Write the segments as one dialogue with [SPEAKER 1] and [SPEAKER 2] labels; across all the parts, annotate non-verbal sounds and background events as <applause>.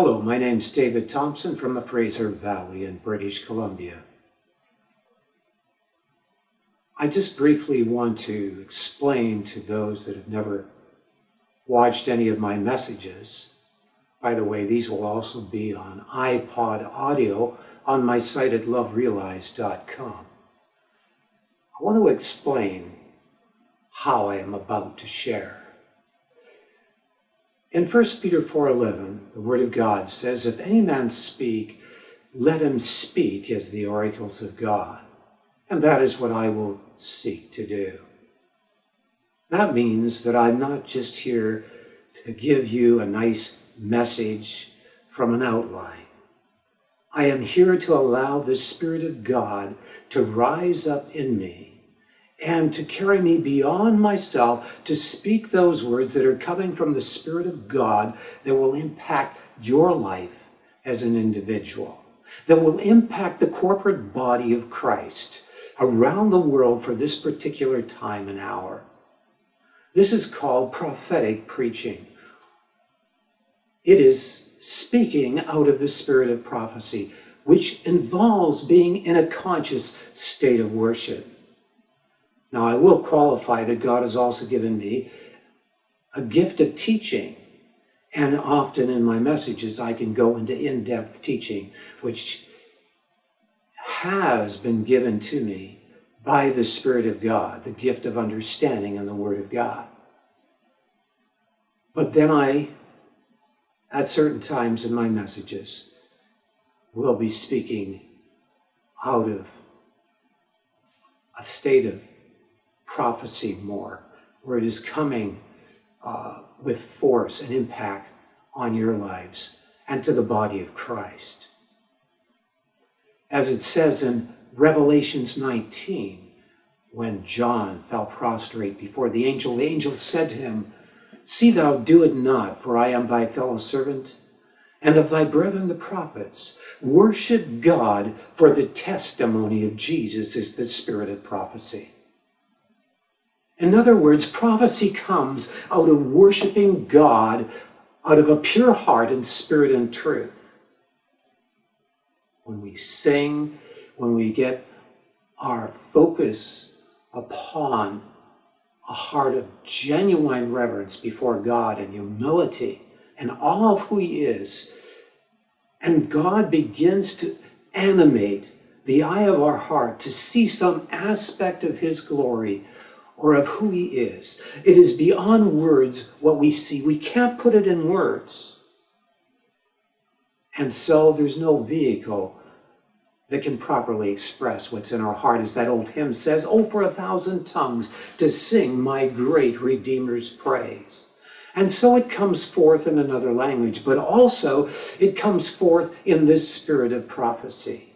[SPEAKER 1] Hello, my name's David Thompson from the Fraser Valley in British Columbia. I just briefly want to explain to those that have never watched any of my messages. By the way, these will also be on iPod audio on my site at loverealized.com. I want to explain how I am about to share. In 1 Peter 4:11, the word of God says, "If any man speak, let him speak as the oracles of God." And that is what I will seek to do. That means that I'm not just here to give you a nice message from an outline. I am here to allow the Spirit of God to rise up in me and to carry me beyond myself to speak those words that are coming from the Spirit of God that will impact your life as an individual, that will impact the corporate body of Christ around the world for this particular time and hour. This is called prophetic preaching. It is speaking out of the spirit of prophecy, which involves being in a conscious state of worship. Now, I will qualify that God has also given me a gift of teaching. And often in my messages, I can go into in depth teaching, which has been given to me by the Spirit of God, the gift of understanding and the Word of God. But then I, at certain times in my messages, will be speaking out of a state of prophecy more, where it is coming uh, with force and impact on your lives and to the body of Christ. As it says in Revelations 19, when John fell prostrate before the angel, the angel said to him, See thou do it not, for I am thy fellow servant and of thy brethren the prophets. Worship God, for the testimony of Jesus is the spirit of prophecy. In other words, prophecy comes out of worshiping God out of a pure heart and spirit and truth. When we sing, when we get our focus upon a heart of genuine reverence before God and humility and all of who He is, and God begins to animate the eye of our heart to see some aspect of His glory or of who he is. It is beyond words what we see. We can't put it in words. And so there's no vehicle that can properly express what's in our heart. As that old hymn says, Oh, for a thousand tongues to sing my great Redeemer's praise. And so it comes forth in another language, but also it comes forth in this spirit of prophecy.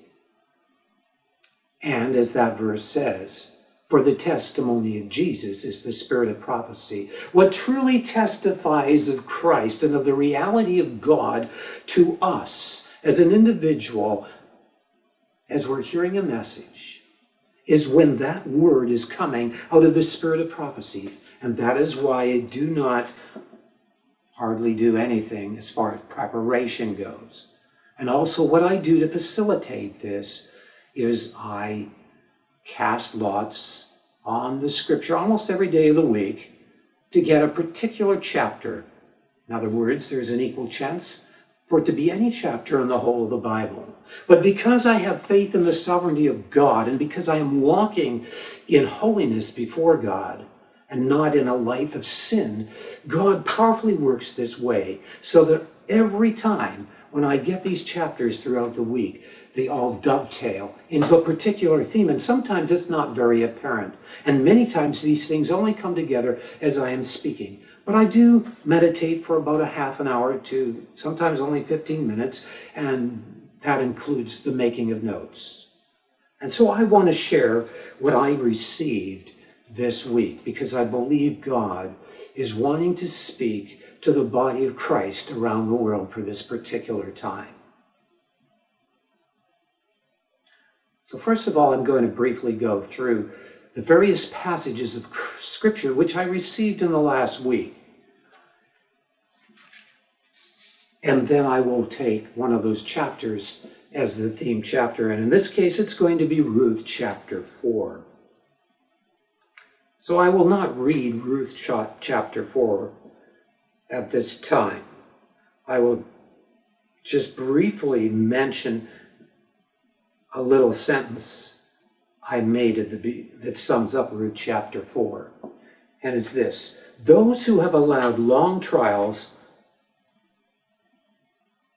[SPEAKER 1] And as that verse says, for the testimony of Jesus is the spirit of prophecy. What truly testifies of Christ and of the reality of God to us as an individual, as we're hearing a message, is when that word is coming out of the spirit of prophecy. And that is why I do not hardly do anything as far as preparation goes. And also, what I do to facilitate this is I cast lots on the scripture almost every day of the week to get a particular chapter. In other words, there's an equal chance for it to be any chapter in the whole of the Bible. But because I have faith in the sovereignty of God and because I am walking in holiness before God and not in a life of sin, God powerfully works this way so that every time when I get these chapters throughout the week, they all dovetail into a particular theme, and sometimes it's not very apparent. And many times these things only come together as I am speaking. But I do meditate for about a half an hour to sometimes only 15 minutes, and that includes the making of notes. And so I want to share what I received this week because I believe God is wanting to speak to the body of Christ around the world for this particular time. So, first of all, I'm going to briefly go through the various passages of Scripture which I received in the last week. And then I will take one of those chapters as the theme chapter. And in this case, it's going to be Ruth chapter 4. So I will not read Ruth chapter 4 at this time. I will just briefly mention a little sentence I made at the that sums up Ruth chapter 4. And it's this those who have allowed long trials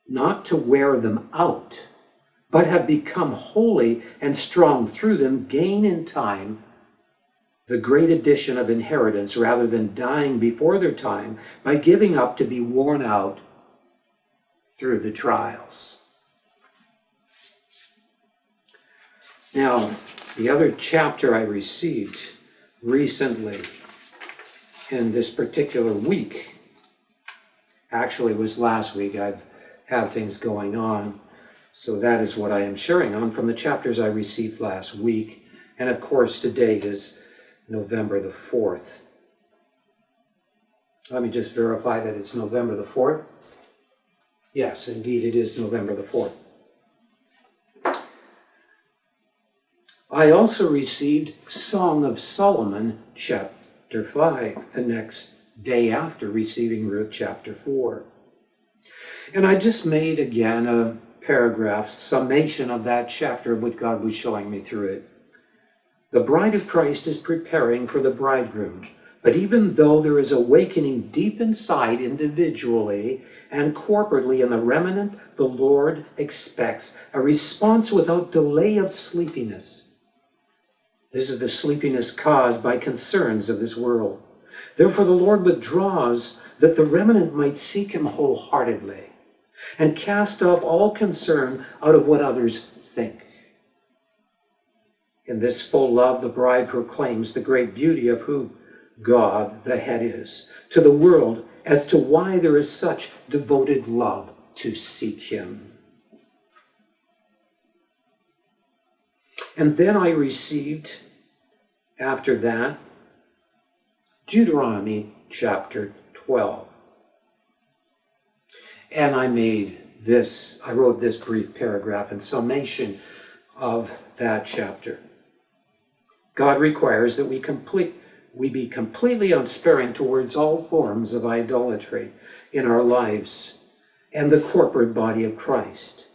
[SPEAKER 1] not to wear them out, but have become holy and strong through them, gain in time the great addition of inheritance rather than dying before their time by giving up to be worn out through the trials. Now, the other chapter I received recently in this particular week actually was last week. I've had things going on. So that is what I am sharing on from the chapters I received last week. And of course, today is November the 4th. Let me just verify that it's November the 4th. Yes, indeed, it is November the 4th. I also received Song of Solomon, chapter 5, the next day after receiving Ruth chapter 4. And I just made again a paragraph summation of that chapter of what God was showing me through it. The bride of Christ is preparing for the bridegroom. But even though there is awakening deep inside individually and corporately in the remnant, the Lord expects a response without delay of sleepiness. This is the sleepiness caused by concerns of this world. Therefore, the Lord withdraws that the remnant might seek him wholeheartedly and cast off all concern out of what others think. In this full love, the bride proclaims the great beauty of who God, the head, is to the world as to why there is such devoted love to seek him. And then I received, after that, Deuteronomy chapter 12. And I made this, I wrote this brief paragraph in summation of that chapter. God requires that we complete we be completely unsparing towards all forms of idolatry in our lives and the corporate body of Christ.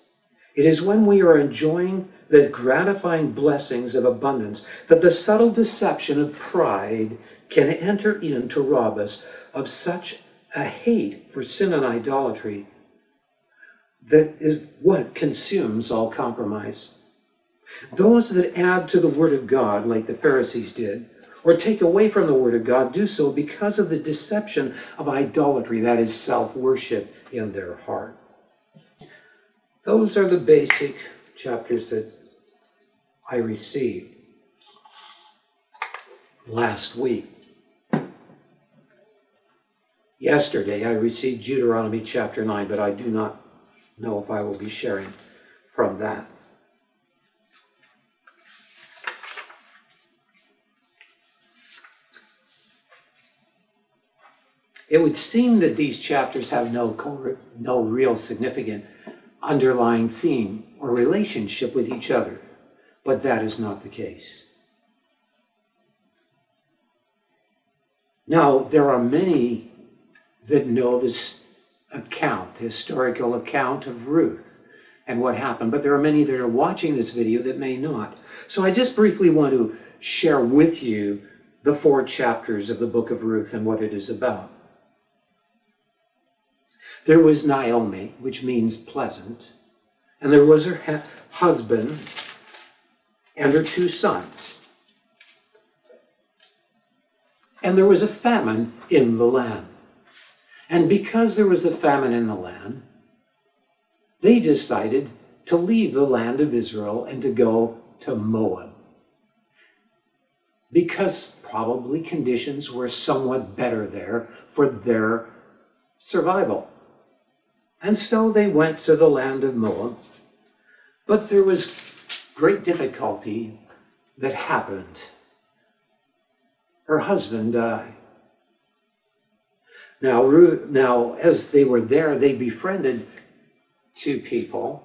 [SPEAKER 1] It is when we are enjoying the gratifying blessings of abundance that the subtle deception of pride can enter in to rob us of such a hate for sin and idolatry that is what consumes all compromise. Those that add to the Word of God, like the Pharisees did, or take away from the Word of God, do so because of the deception of idolatry, that is, self worship in their heart. Those are the basic chapters that I received last week. Yesterday, I received Deuteronomy chapter 9, but I do not know if I will be sharing from that. It would seem that these chapters have no, no real significant underlying theme or relationship with each other, but that is not the case. Now, there are many that know this account, historical account of Ruth and what happened, but there are many that are watching this video that may not. So I just briefly want to share with you the four chapters of the book of Ruth and what it is about. There was Naomi, which means pleasant, and there was her husband and her two sons. And there was a famine in the land. And because there was a famine in the land, they decided to leave the land of Israel and to go to Moab. Because probably conditions were somewhat better there for their survival. And so they went to the land of Moab. But there was great difficulty that happened. Her husband died. Now, now, as they were there, they befriended two people,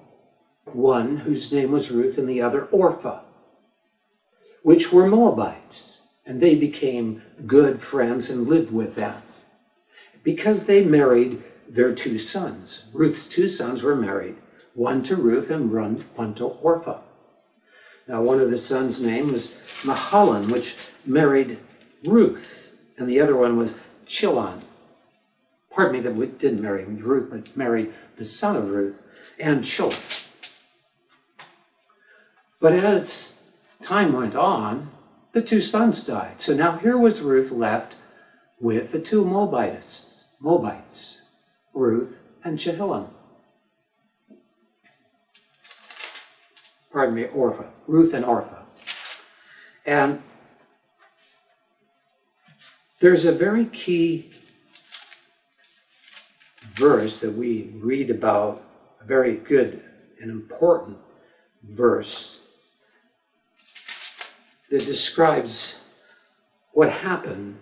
[SPEAKER 1] one whose name was Ruth and the other Orpha, which were Moabites, and they became good friends and lived with them because they married their two sons. Ruth's two sons were married, one to Ruth and one to Orpah. Now, one of the sons' name was Mahlon, which married Ruth, and the other one was Chilion. Pardon me, that we didn't marry Ruth, but married the son of Ruth and Chilion. But as time went on, the two sons died. So now here was Ruth left with the two Moabites, Moabites, Ruth and Chilion. Pardon me, Orpha, Ruth and Orpha. And there's a very key verse that we read about, a very good and important verse that describes what happened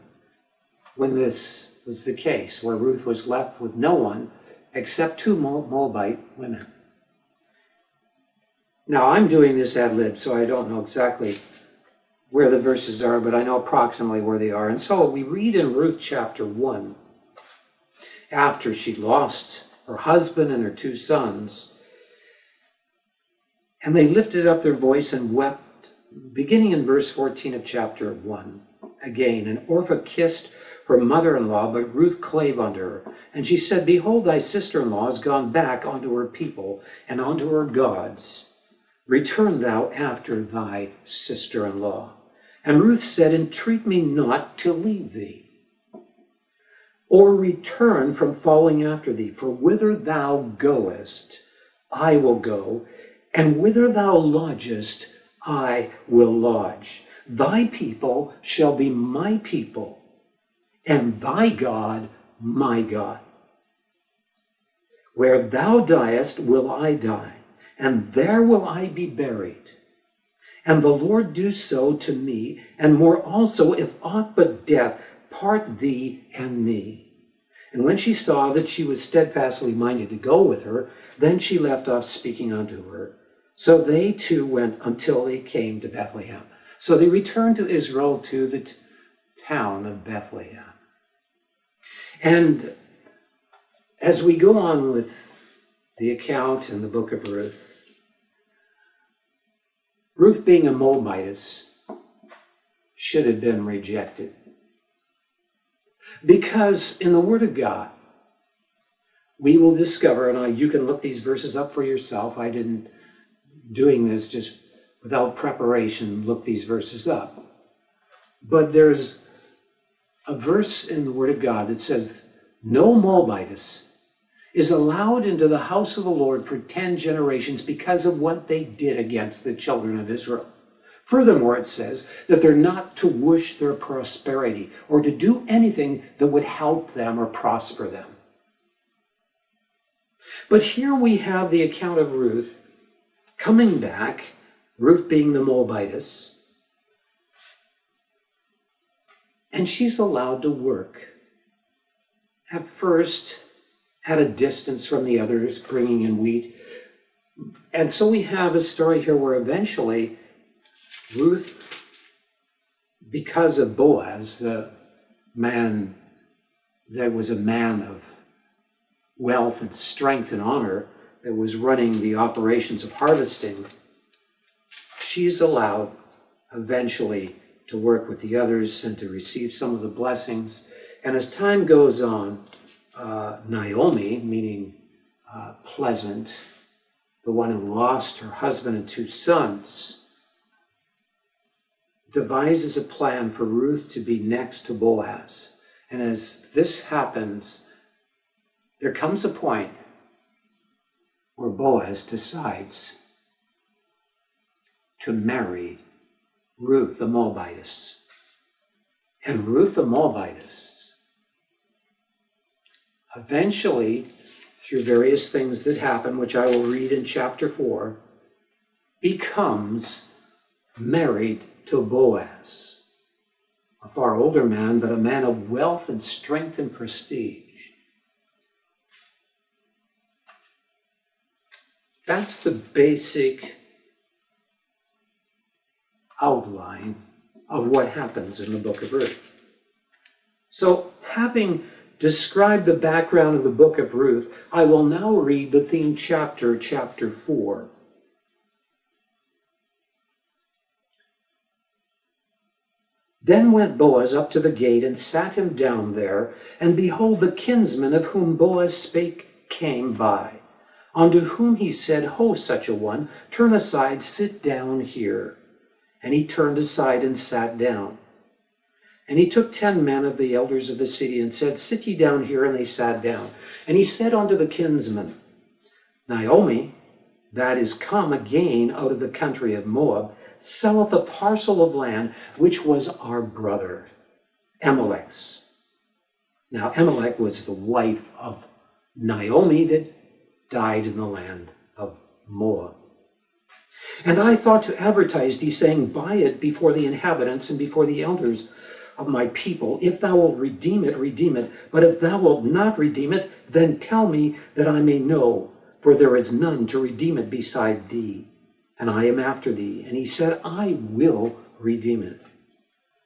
[SPEAKER 1] when this was the case, where Ruth was left with no one except two Moabite women. Now, I'm doing this ad lib, so I don't know exactly where the verses are, but I know approximately where they are. And so we read in Ruth chapter 1, after she lost her husband and her two sons, and they lifted up their voice and wept, beginning in verse 14 of chapter 1. Again, and Orpha kissed her mother in law, but Ruth clave unto her. And she said, Behold, thy sister in law is gone back unto her people and unto her gods. Return thou after thy sister in law. And Ruth said, Entreat me not to leave thee, or return from following after thee, for whither thou goest, I will go, and whither thou lodgest, I will lodge. Thy people shall be my people, and thy God my God. Where thou diest will I die, and there will I be buried. And the Lord do so to me, and more also, if aught but death part thee and me. And when she saw that she was steadfastly minded to go with her, then she left off speaking unto her. So they two went until they came to Bethlehem. So they returned to Israel to the t- town of Bethlehem. And as we go on with the account in the book of Ruth, Ruth being a Moabitess should have been rejected. Because in the Word of God, we will discover, and I, you can look these verses up for yourself. I didn't doing this just without preparation, look these verses up. But there's a verse in the Word of God that says, No Moabitess is allowed into the house of the Lord for 10 generations because of what they did against the children of Israel. Furthermore, it says that they're not to wish their prosperity or to do anything that would help them or prosper them. But here we have the account of Ruth coming back, Ruth being the Moabitess, and she's allowed to work. At first, at a distance from the others, bringing in wheat. And so we have a story here where eventually Ruth, because of Boaz, the man that was a man of wealth and strength and honor, that was running the operations of harvesting, she's allowed eventually to work with the others and to receive some of the blessings. And as time goes on, uh, Naomi, meaning uh, pleasant, the one who lost her husband and two sons, devises a plan for Ruth to be next to Boaz. And as this happens, there comes a point where Boaz decides to marry Ruth the Moabitess. And Ruth the Moabitess eventually, through various things that happen, which I will read in chapter 4, becomes married to Boaz, a far older man, but a man of wealth and strength and prestige. That's the basic outline of what happens in the book of Ruth. So, having described the background of the book of Ruth, I will now read the theme chapter, chapter 4. Then went Boaz up to the gate and sat him down there, and behold, the kinsman of whom Boaz spake came by, unto whom he said, Ho, such a one, turn aside, sit down here. And he turned aside and sat down. And he took ten men of the elders of the city and said, Sit ye down here. And they sat down. And he said unto the kinsman, Naomi, that is come again out of the country of Moab, selleth a parcel of land which was our brother Elimelech's. Now, Elimelech was the wife of Naomi that died in the land of Moab. And I thought to advertise thee, saying, Buy it before the inhabitants and before the elders of my people. If thou wilt redeem it, redeem it. But if thou wilt not redeem it, then tell me that I may know, for there is none to redeem it beside thee and I am after thee. And he said, I will redeem it.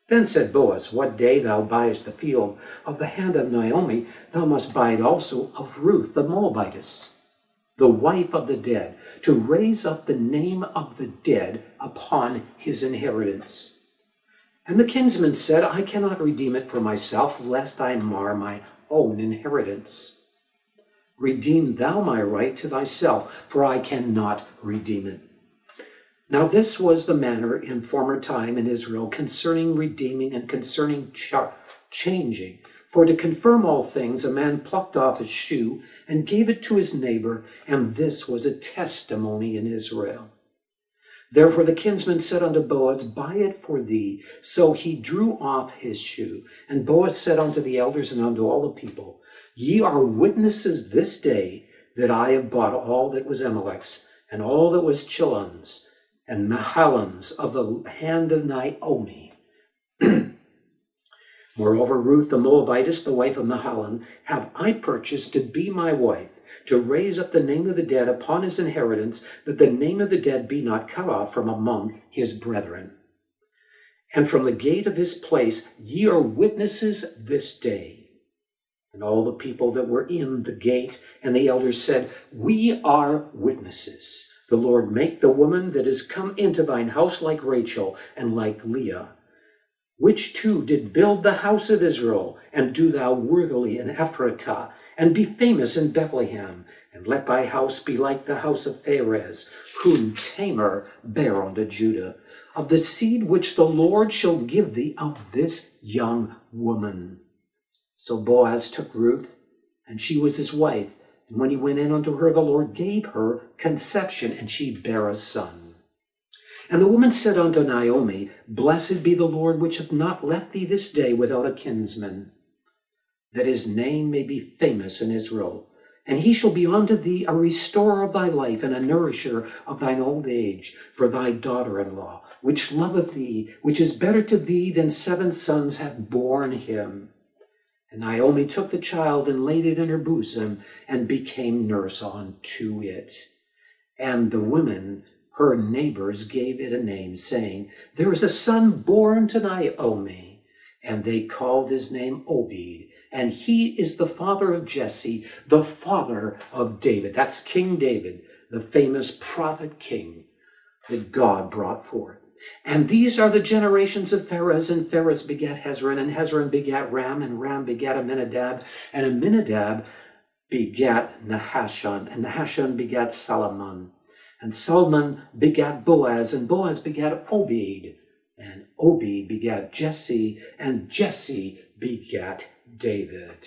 [SPEAKER 1] Then said Boaz, What day thou buyest the field of the hand of Naomi, thou must buy it also of Ruth the Moabitess, the wife of the dead, to raise up the name of the dead upon his inheritance. And the kinsman said, I cannot redeem it for myself, lest I mar my own inheritance. Redeem thou my right to thyself, for I cannot redeem it. Now, this was the manner in former time in Israel concerning redeeming and concerning changing. For to confirm all things, a man plucked off his shoe and gave it to his neighbor, and this was a testimony in Israel. Therefore the kinsman said unto Boaz, Buy it for thee. So he drew off his shoe. And Boaz said unto the elders and unto all the people, Ye are witnesses this day that I have bought all that was Elimelech's, and all that was Chilion's, and Mahlon's of the hand of Naomi. <clears throat> Moreover, Ruth the Moabitess, the wife of Mahlon, have I purchased to be my wife, to raise up the name of the dead upon his inheritance, that the name of the dead be not cut off from among his brethren. And from the gate of his place ye are witnesses this day. And all the people that were in the gate and the elders said, We are witnesses. The Lord make the woman that is come into thine house like Rachel and like Leah, which two did build the house of Israel, and do thou worthily in Ephratah, and be famous in Bethlehem, and let thy house be like the house of Pharez, whom Tamar bare unto Judah, of the seed which the Lord shall give thee of this young woman. So Boaz took Ruth, and she was his wife and when he went in unto her, the Lord gave her conception, and she bare a son. And the woman said unto Naomi, Blessed be the Lord, which hath not left thee this day without a kinsman, that his name may be famous in Israel. And he shall be unto thee a restorer of thy life, and a nourisher of thine old age, for thy daughter in law, which loveth thee, which is better to thee than seven sons have borne him. And Naomi took the child and laid it in her bosom and became nurse unto it. And the women, her neighbors, gave it a name, saying, There is a son born to Naomi. And they called his name Obed. And he is the father of Jesse, the father of David. That's King David, the famous prophet king that God brought forth. And these are the generations of Pharez, and Pharez begat Hezron, and Hezron begat Ram, and Ram begat Amminadab, and Amminadab begat Nahashon, and Nahashon begat Salmon, and Salmon begat Boaz, and Boaz begat Obed, and Obed begat Jesse, and Jesse begat David.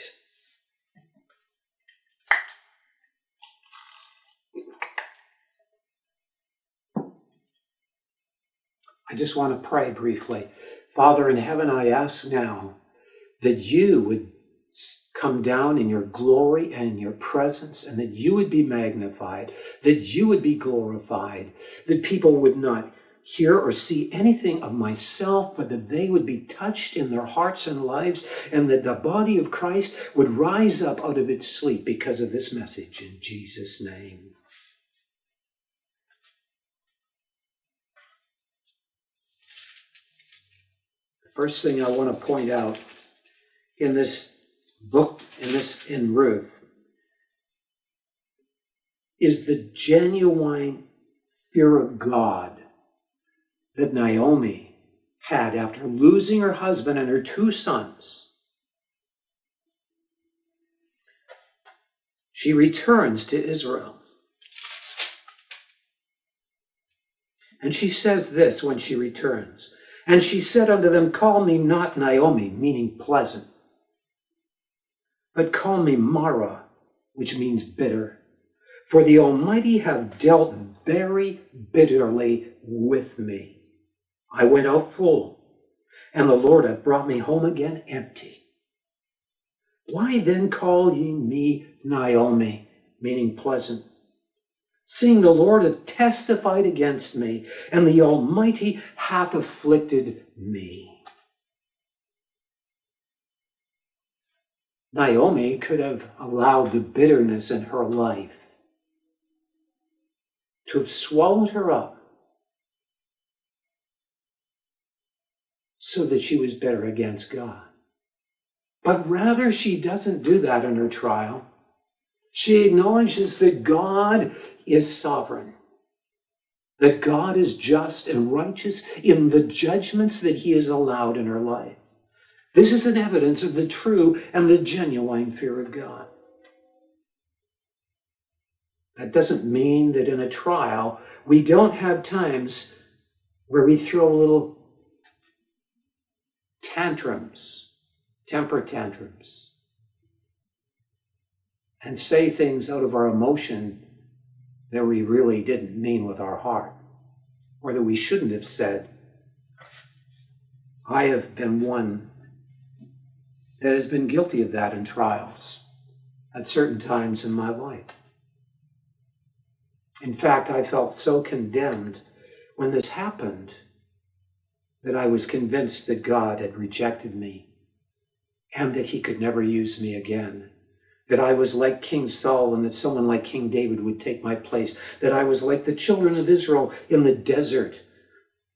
[SPEAKER 1] I just want to pray briefly. Father in heaven, I ask now that you would come down in your glory and in your presence, and that you would be magnified, that you would be glorified, that people would not hear or see anything of myself, but that they would be touched in their hearts and lives, and that the body of Christ would rise up out of its sleep because of this message in Jesus' name. The First thing I want to point out in this book, in this in Ruth, is the genuine fear of God that Naomi had after losing her husband and her two sons. She returns to Israel. And she says this when she returns. And she said unto them, Call me not Naomi, meaning pleasant, but call me Mara, which means bitter. For the Almighty hath dealt very bitterly with me. I went out full, and the Lord hath brought me home again empty. Why then call ye me Naomi, meaning pleasant? seeing the Lord hath testified against me, and the Almighty hath afflicted me. Naomi could have allowed the bitterness in her life to have swallowed her up so that she was bitter against God. But rather, she doesn't do that in her trial. She acknowledges that God is sovereign, that God is just and righteous in the judgments that he has allowed in her life. This is an evidence of the true and the genuine fear of God. That doesn't mean that in a trial we don't have times where we throw a little tantrums, temper tantrums, and say things out of our emotion that we really didn't mean with our heart, or that we shouldn't have said. I have been one that has been guilty of that in trials at certain times in my life. In fact, I felt so condemned when this happened that I was convinced that God had rejected me and that he could never use me again that I was like King Saul and that someone like King David would take my place, that I was like the children of Israel in the desert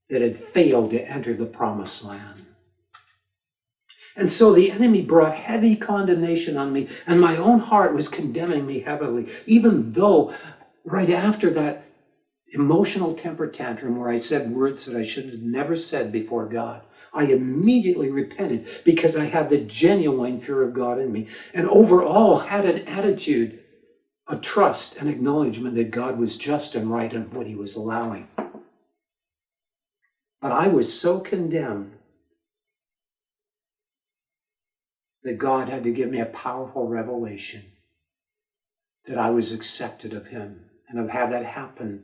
[SPEAKER 1] that had failed to enter the promised land. And so the enemy brought heavy condemnation on me, and my own heart was condemning me heavily, even though right after that emotional temper tantrum where I said words that I should have never said before God, I immediately repented because I had the genuine fear of God in me and overall had an attitude of trust and acknowledgement that God was just and right in what he was allowing. But I was so condemned that God had to give me a powerful revelation that I was accepted of him. And I've had that happen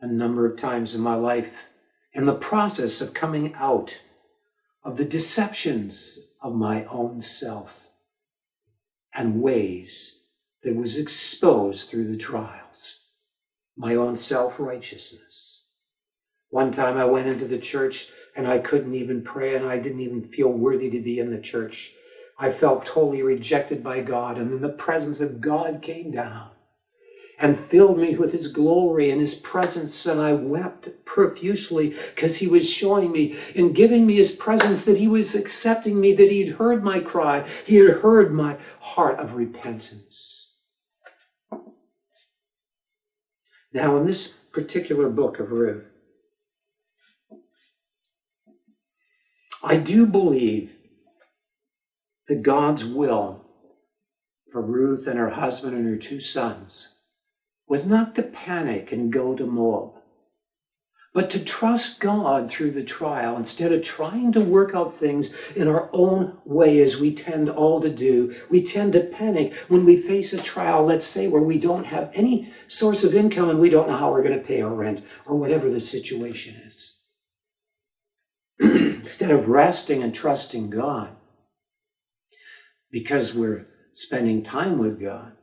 [SPEAKER 1] a number of times in my life in the process of coming out of the deceptions of my own self and ways that was exposed through the trials, my own self righteousness. One time I went into the church and I couldn't even pray and I didn't even feel worthy to be in the church. I felt totally rejected by God, and then the presence of God came down and filled me with his glory and his presence. And I wept profusely because he was showing me and giving me his presence that he was accepting me, that he'd heard my cry, he had heard my heart of repentance. Now, in this particular book of Ruth, I do believe that God's will for Ruth and her husband and her two sons was not to panic and go to Moab, but to trust God through the trial instead of trying to work out things in our own way as we tend all to do. We tend to panic when we face a trial, let's say, where we don't have any source of income and we don't know how we're going to pay our rent or whatever the situation is. <clears throat> instead of resting and trusting God because we're spending time with God,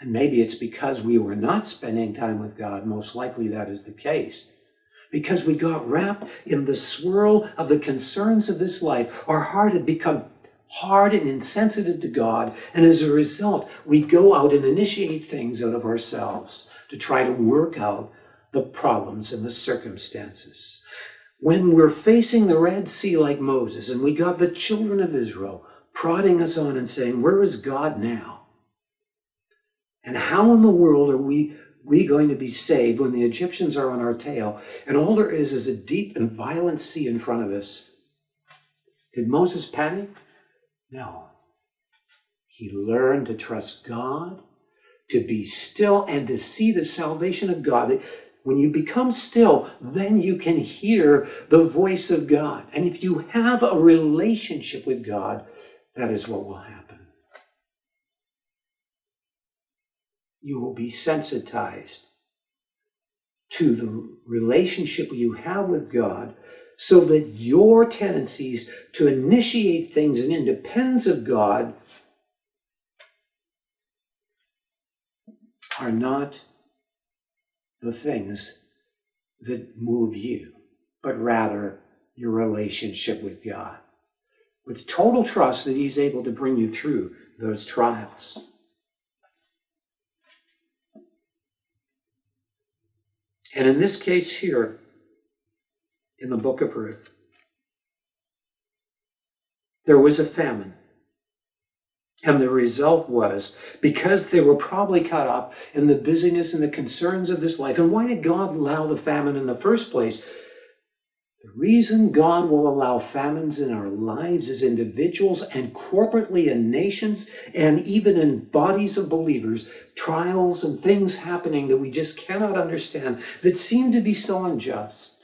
[SPEAKER 1] and maybe it's because we were not spending time with God. Most likely that is the case. Because we got wrapped in the swirl of the concerns of this life. Our heart had become hard and insensitive to God. And as a result, we go out and initiate things out of ourselves to try to work out the problems and the circumstances. when we're facing the Red Sea like Moses and we got the children of Israel prodding us on and saying, Where is God now? And how in the world are we, we going to be saved when the Egyptians are on our tail and all there is is a deep and violent sea in front of us? Did Moses panic? No. He learned to trust God, to be still, and to see the salvation of God. When you become still, then you can hear the voice of God. And if you have a relationship with God, that is what will happen. You will be sensitized to the relationship you have with God so that your tendencies to initiate things in independence of God are not the things that move you, but rather your relationship with God. With total trust that He's able to bring you through those trials. And in this case here, in the book of Ruth, there was a famine. And the result was because they were probably caught up in the busyness and the concerns of this life. And why did God allow the famine in the first place? The reason God will allow famines in our lives as individuals and corporately in nations and even in bodies of believers, trials and things happening that we just cannot understand that seem to be so unjust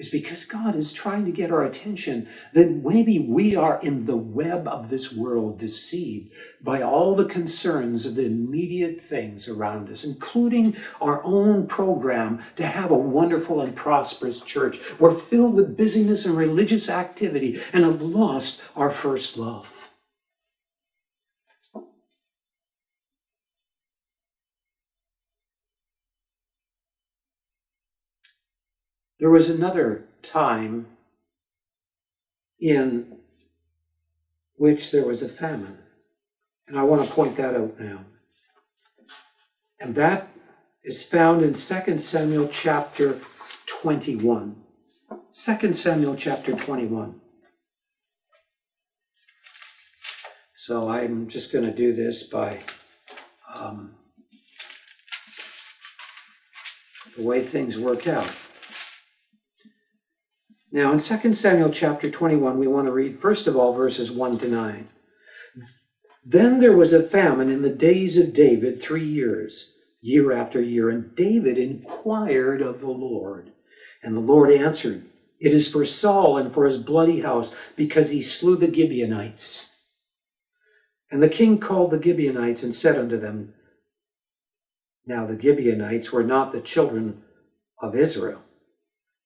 [SPEAKER 1] is because God is trying to get our attention that maybe we are in the web of this world deceived by all the concerns of the immediate things around us, including our own program to have a wonderful and prosperous church. We're filled with busyness and religious activity and have lost our first love. There was another time in which there was a famine. And I want to point that out now. And that is found in 2 Samuel chapter 21. 2 Samuel chapter 21. So I'm just going to do this by um, the way things work out. Now, in 2 Samuel chapter 21, we want to read, first of all, verses 1 to 9. Then there was a famine in the days of David three years, year after year, and David inquired of the Lord. And the Lord answered, It is for Saul and for his bloody house, because he slew the Gibeonites. And the king called the Gibeonites and said unto them, Now the Gibeonites were not the children of Israel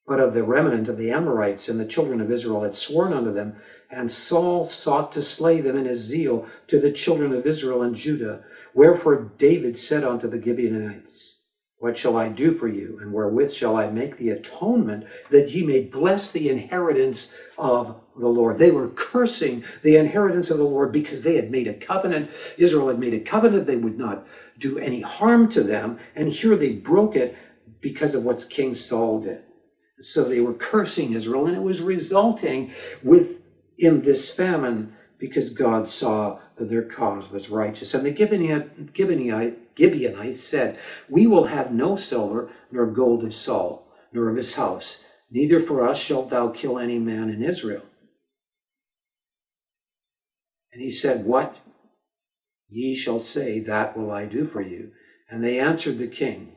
[SPEAKER 1] but of the remnant of the Amorites, and the children of Israel had sworn unto them. And Saul sought to slay them in his zeal to the children of Israel and Judah. Wherefore David said unto the Gibeonites, What shall I do for you, and wherewith shall I make the atonement that ye may bless the inheritance of the Lord? They were cursing the inheritance of the Lord because they had made a covenant. Israel had made a covenant they would not do any harm to them, and here they broke it because of what King Saul did. So they were cursing Israel, and it was resulting with in this famine because God saw that their cause was righteous. And the Gibeonite, Gibeonite, said, We will have no silver nor gold of Saul, nor of his house, neither for us shalt thou kill any man in Israel. And he said, What ye shall say, that will I do for you. And they answered the king,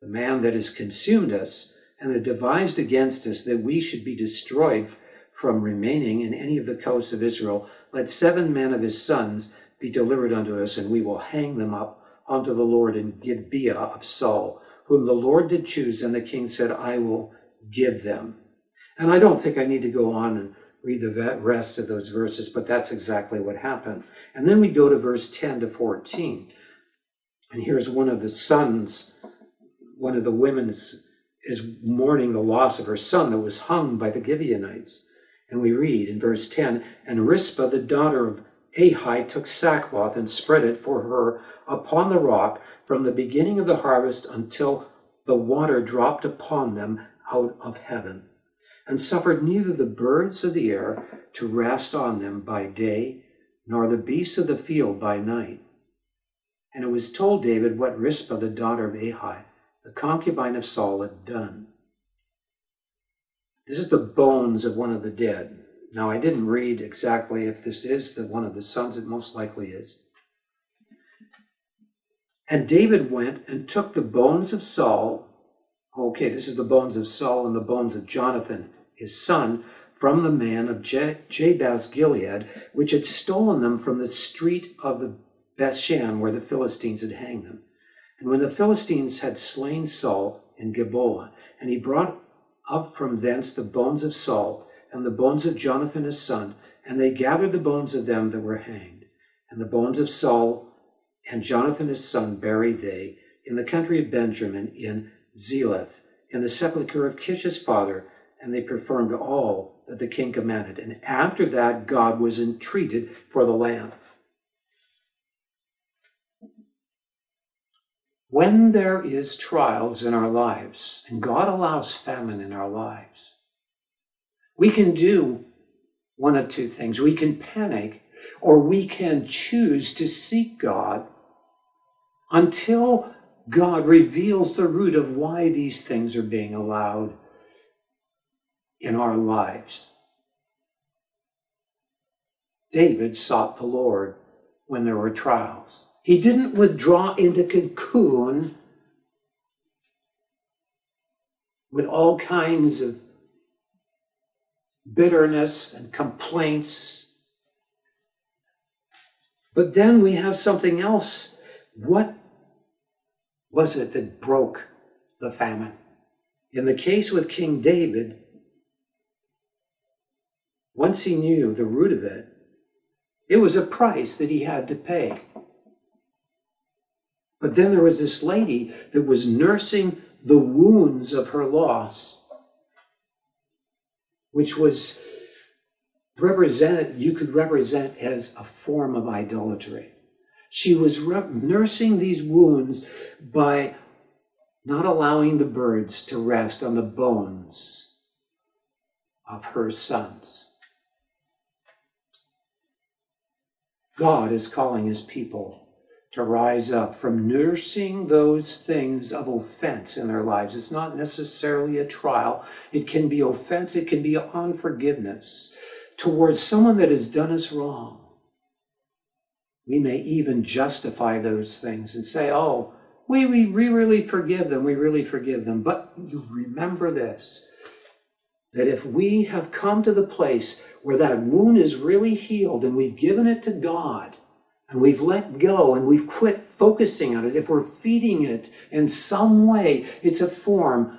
[SPEAKER 1] The man that has consumed us, and that devised against us that we should be destroyed from remaining in any of the coasts of Israel, let seven men of his sons be delivered unto us, and we will hang them up unto the Lord in Gibeah of Saul, whom the Lord did choose. And the king said, I will give them. And I don't think I need to go on and read the rest of those verses, but that's exactly what happened. And then we go to verse 10 to 14. And here's one of the sons, one of the women's is mourning the loss of her son that was hung by the Gibeonites. And we read in verse 10 And Rizpah, the daughter of Aiah, took sackcloth and spread it for her upon the rock from the beginning of the harvest until the water dropped upon them out of heaven, and suffered neither the birds of the air to rest on them by day, nor the beasts of the field by night. And it was told David what Rizpah, the daughter of Aiah, the concubine of Saul, had done. This is the bones of one of the dead. Now, I didn't read exactly if this is the one of the sons, it most likely is. And David went and took the bones of Saul. Okay, this is the bones of Saul and the bones of Jonathan, his son, from the man of Jabesh Gilead, which had stolen them from the street of the Bethshan, where the Philistines had hanged them. And when the Philistines had slain Saul in Gibeah, and he brought up from thence the bones of Saul and the bones of Jonathan his son, and they gathered the bones of them that were hanged, and the bones of Saul and Jonathan his son buried they in the country of Benjamin in Zeleth, in the sepulchre of Kish his father, and they performed all that the king commanded. And after that, God was entreated for the land. When there is trials in our lives, and God allows famine in our lives, we can do one of two things. We can panic, or we can choose to seek God until God reveals the root of why these things are being allowed in our lives. David sought the Lord when there were trials. He didn't withdraw into cocoon with all kinds of bitterness and complaints. But then we have something else what was it that broke the famine? In the case with King David, once he knew the root of it, it was a price that he had to pay. But then there was this lady that was nursing the wounds of her loss, which was represented, you could represent as a form of idolatry. She was nursing these wounds by not allowing the birds to rest on the bones of her sons. God is calling his people to rise up from nursing those things of offense in their lives. It's not necessarily a trial, it can be offense, it can be unforgiveness towards someone that has done us wrong. We may even justify those things and say, oh, we, we, we really forgive them, we really forgive them. But you remember this that if we have come to the place where that wound is really healed and we've given it to God and we've let go and we've quit focusing on it, if we're feeding it in some way, it's a form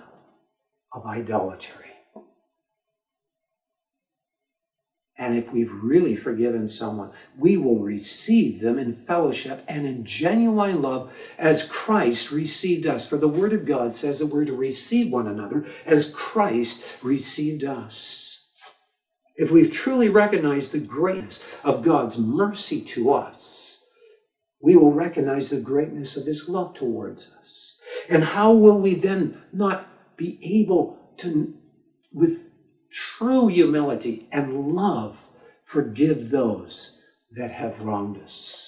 [SPEAKER 1] of idolatry. And if we've really forgiven someone, we will receive them in fellowship and in genuine love as Christ received us. For the Word of God says that we're to receive one another as Christ received us. If we've truly recognized the greatness of God's mercy to us, we will recognize the greatness of His love towards us. And how will we then not be able to, with true humility and love, forgive those that have wronged us.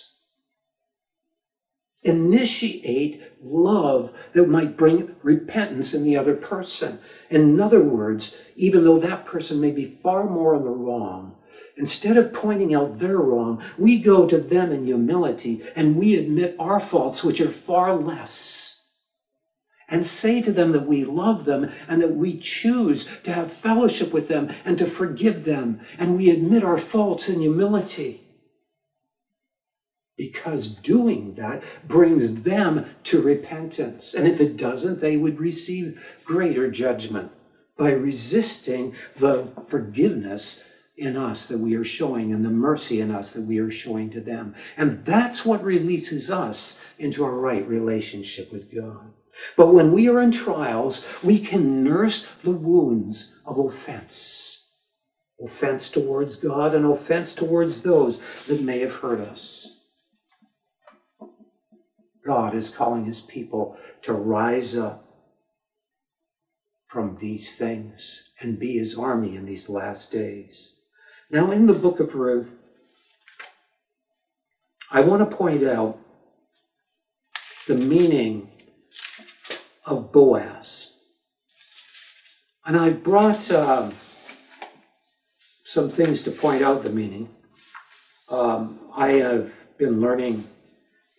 [SPEAKER 1] Initiate love that might bring repentance in the other person. In other words, even though that person may be far more in the wrong, instead of pointing out their wrong, we go to them in humility and we admit our faults, which are far less and say to them that we love them and that we choose to have fellowship with them and to forgive them. And we admit our faults in humility. Because doing that brings them to repentance. And if it doesn't, they would receive greater judgment by resisting the forgiveness in us that we are showing and the mercy in us that we are showing to them. And that's what releases us into a right relationship with God. But when we are in trials, we can nurse the wounds of offense. Offense towards God and offense towards those that may have hurt us. God is calling his people to rise up from these things and be his army in these last days. Now, in the book of Ruth, I want to point out the meaning of Boaz. And I brought uh, some things to point out the meaning. Um, I have been learning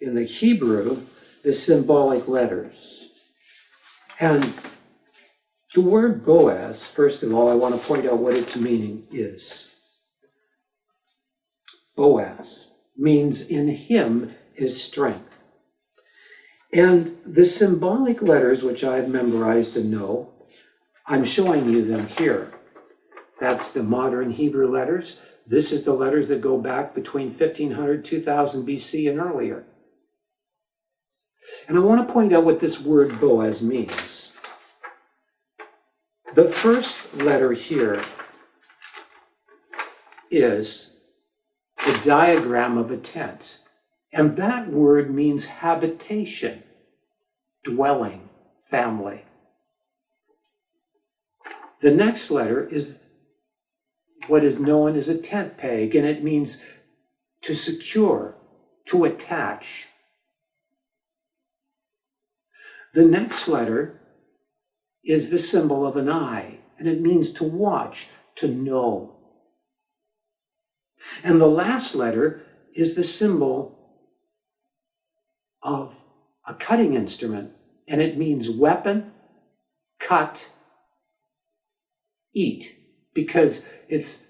[SPEAKER 1] in the Hebrew the symbolic letters. And the word Boaz, first of all, I want to point out what its meaning is. Boaz means in him is strength. And the symbolic letters, which I've memorized and know, I'm showing you them here. That's the modern Hebrew letters. This is the letters that go back between 1500, 2000 BC and earlier. And I want to point out what this word Boaz means. The first letter here is the diagram of a tent. And that word means habitation, dwelling, family. The next letter is what is known as a tent peg, and it means to secure, to attach. The next letter is the symbol of an eye, and it means to watch, to know. And the last letter is the symbol of a cutting instrument, and it means weapon, cut, eat, because it's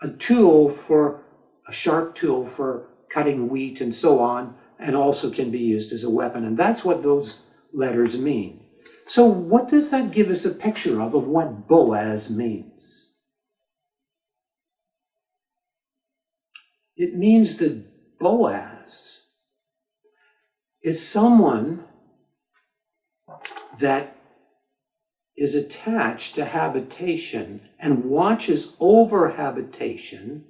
[SPEAKER 1] a tool for a sharp tool for cutting wheat and so on, and also can be used as a weapon. And that's what those letters mean. So, what does that give us a picture of, of what Boaz means? It means that Boaz is someone that is attached to habitation and watches over habitation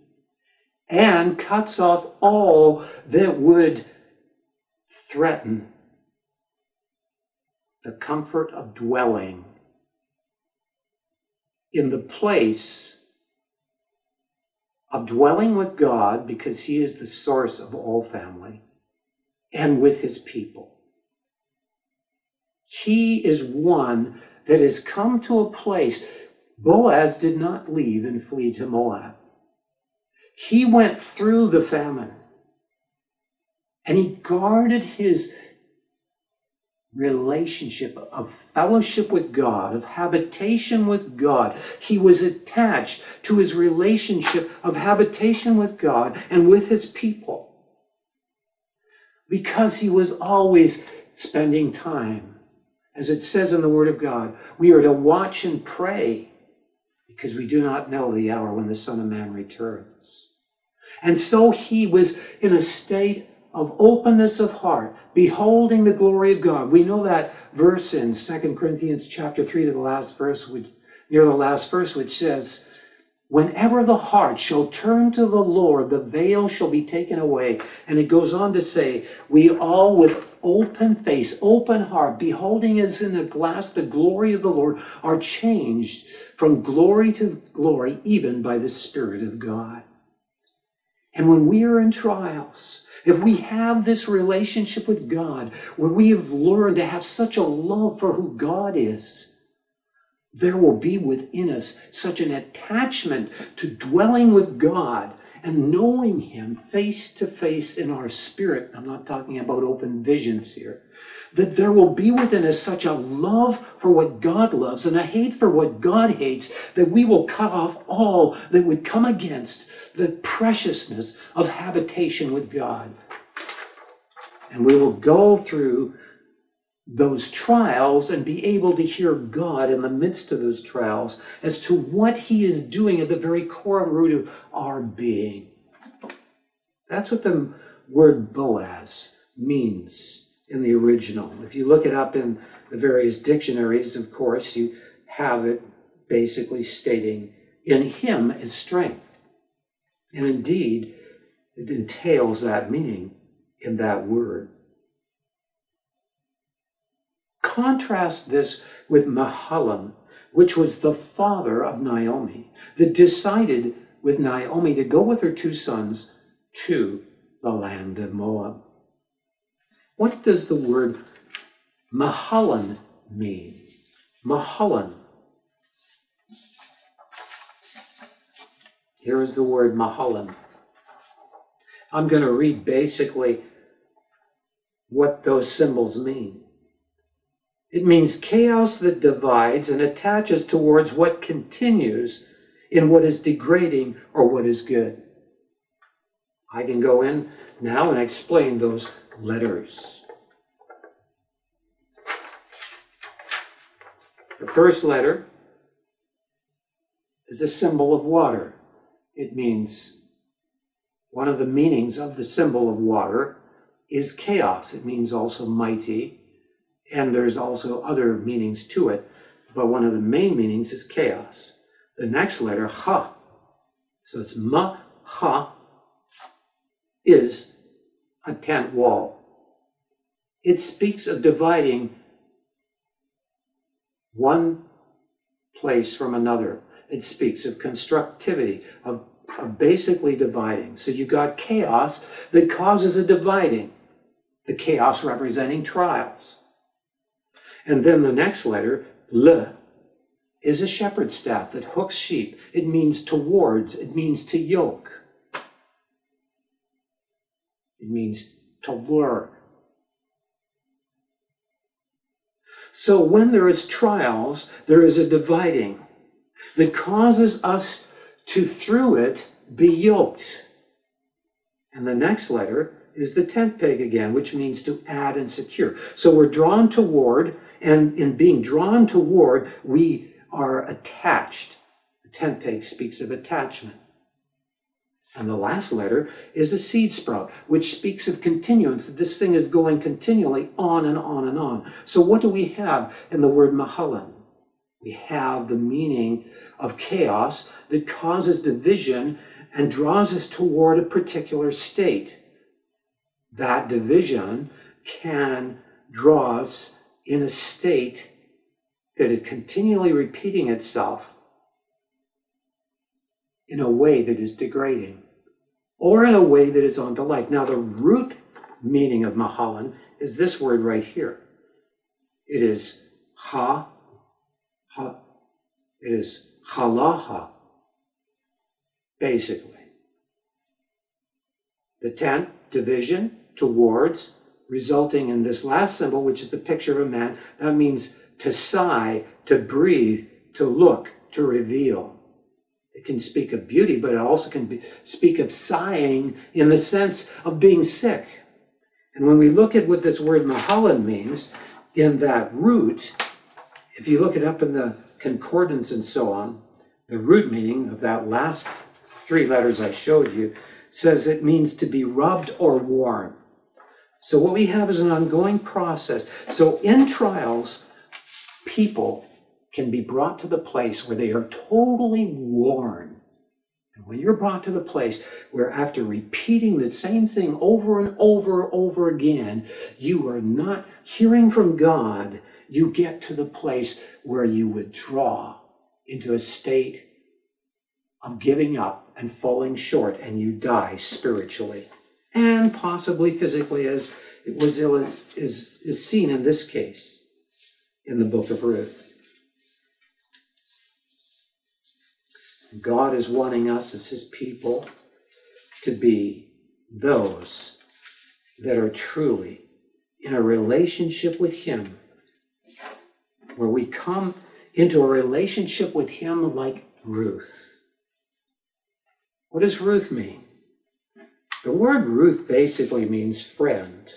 [SPEAKER 1] and cuts off all that would threaten the comfort of dwelling in the place of dwelling with God because He is the source of all family and with His people. He is one that has come to a place. Boaz did not leave and flee to Moab. He went through the famine and he guarded his relationship of fellowship with God, of habitation with God. He was attached to his relationship of habitation with God and with his people because he was always spending time as it says in the Word of God, we are to watch and pray because we do not know the hour when the Son of Man returns. And so he was in a state of openness of heart, beholding the glory of God. We know that verse in 2 Corinthians chapter 3, the last verse, which, near the last verse, which says, Whenever the heart shall turn to the Lord, the veil shall be taken away. And it goes on to say, We all with open face, open heart, beholding as in a glass the glory of the Lord, are changed from glory to glory, even by the Spirit of God. And when we are in trials, if we have this relationship with God, where we have learned to have such a love for who God is, there will be within us such an attachment to dwelling with God and knowing Him face to face in our spirit. I'm not talking about open visions here. That there will be within us such a love for what God loves and a hate for what God hates that we will cut off all that would come against the preciousness of habitation with God. And we will go through those trials and be able to hear God in the midst of those trials as to what He is doing at the very core and root of our being. That's what the word Boaz means in the original. If you look it up in the various dictionaries, of course, you have it basically stating, in Him is strength. And indeed, it entails that meaning in that word. Contrast this with Mahalim, which was the father of Naomi, that decided with Naomi to go with her two sons to the land of Moab. What does the word Mahlon mean? Mahlon. Here is the word Mahlon. I'm going to read basically what those symbols mean. It means chaos that divides and attaches towards what continues in what is degrading or what is good. I can go in now and explain those letters. The first letter is a symbol of water. It means one of the meanings of the symbol of water is chaos. It means also mighty, and there's also other meanings to it, but one of the main meanings is chaos. The next letter, ha, so it's ma, ha, is a tent wall. It speaks of dividing one place from another. It speaks of constructivity, of, of basically dividing. So you've got chaos that causes a dividing, the chaos representing trials. And then the next letter, le, is a shepherd's staff that hooks sheep. It means towards, it means to yoke. It means to lure. So when there is trials, there is a dividing that causes us to, through it, be yoked. And the next letter is the tent peg again, which means to add and secure. So we're drawn toward, and in being drawn toward, we are attached. The tent peg speaks of attachment. And the last letter is a seed sprout, which speaks of continuance, that this thing is going continually on and on and on. So, what do we have in the word Mahlon? We have the meaning of chaos that causes division and draws us toward a particular state. That division can draw us in a state that is continually repeating itself in a way that is degrading or in a way that is unto life. Now, the root meaning of Mahlon is this word right here. It is ha, it is halaha, basically. The tent, division, towards, resulting in this last symbol, which is the picture of a man. That means to sigh, to breathe, to look, to reveal. It can speak of beauty, but it also can be, speak of sighing in the sense of being sick. And when we look at what this word Mahlon means in that root, if you look it up in the concordance and so on, the root meaning of that last three letters I showed you says it means to be rubbed or worn. So what we have is an ongoing process. So in trials, people can be brought to the place where they are totally worn. And when you're brought to the place where, after repeating the same thing over and over and over again, you are not hearing from God, you get to the place where you withdraw into a state of giving up and falling short, and you die spiritually and possibly physically, as it was is, is seen in this case in the book of Ruth. God is wanting us as his people to be those that are truly in a relationship with him, where we come into a relationship with him like Ruth. What does Ruth mean? The word Ruth basically means friend.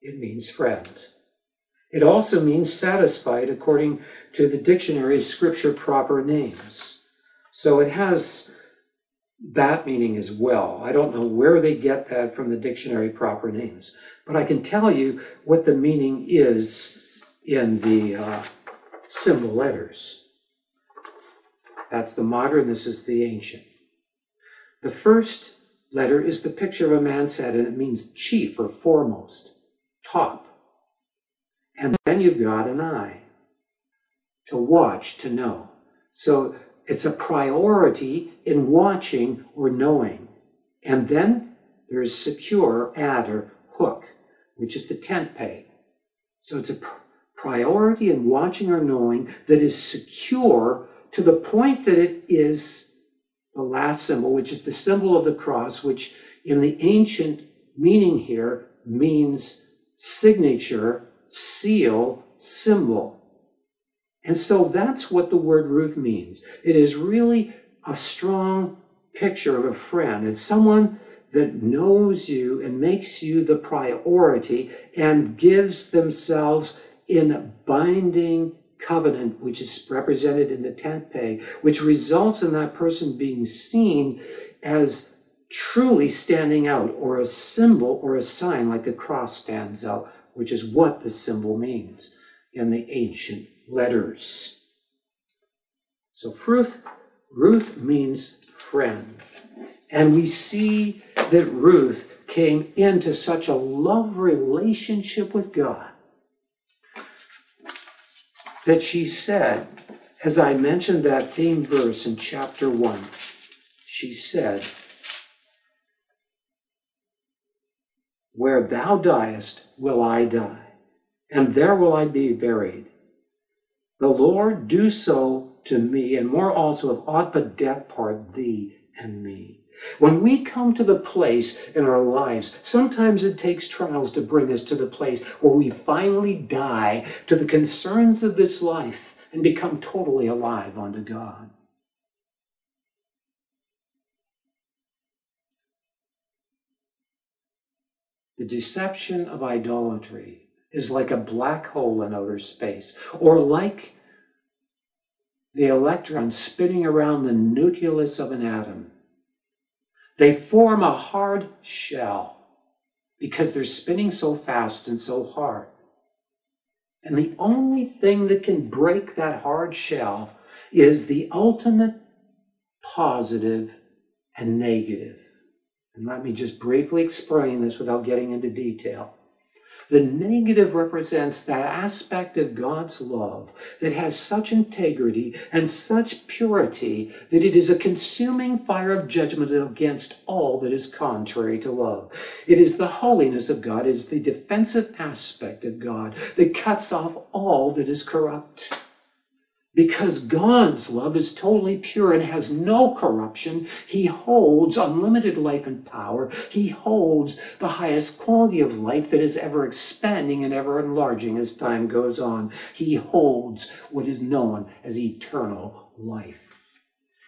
[SPEAKER 1] It means friend. It also means satisfied according to the dictionary scripture proper names. So it has that meaning as well. I don't know where they get that from the dictionary proper names, but I can tell you what the meaning is in the uh, symbol letters. That's the modern, this is the ancient. The first letter is the picture of a man's head, and it means chief or foremost, top. And then you've got an eye. to watch, to know. So it's a priority in watching or knowing. And then there's secure, add, or hook, which is the tent peg. So it's a priority in watching or knowing that is secure to the point that it is the last symbol, which is the symbol of the cross, which in the ancient meaning here means signature, seal, symbol. And so that's what the word Ruth means. It is really a strong picture of a friend. It's someone that knows you and makes you the priority and gives themselves in a binding covenant, which is represented in the tent peg, which results in that person being seen as truly standing out or a symbol or a sign like the cross stands out, which is what the symbol means in the ancient letters. So Ruth, Ruth means friend. And we see that Ruth came into such a love relationship with God that she said, as I mentioned that theme verse in chapter 1, she said, Where thou diest, will I die, and there will I be buried. The Lord do so to me, and more also, if aught but death part thee and me. When we come to the place in our lives, sometimes it takes trials to bring us to the place where we finally die to the concerns of this life and become totally alive unto God. The deception of idolatry is like a black hole in outer space, or like the electron spinning around the nucleus of an atom. They form a hard shell because they're spinning so fast and so hard. And the only thing that can break that hard shell is the ultimate positive and negative. And let me just briefly explain this without getting into detail. The negative represents that aspect of God's love that has such integrity and such purity that it is a consuming fire of judgment against all that is contrary to love. It is the holiness of God, it is the defensive aspect of God that cuts off all that is corrupt. Because God's love is totally pure and has no corruption, He holds unlimited life and power. He holds the highest quality of life that is ever expanding and ever enlarging as time goes on. He holds what is known as eternal life.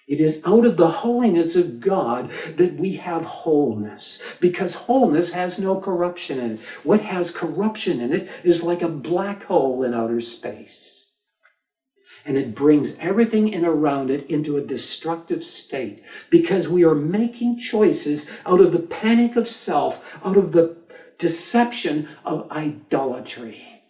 [SPEAKER 1] It is out of the holiness of God that we have wholeness, because wholeness has no corruption in it. What has corruption in it is like a black hole in outer space and it brings everything in around it into a destructive state because we are making choices out of the panic of self, out of the deception of idolatry.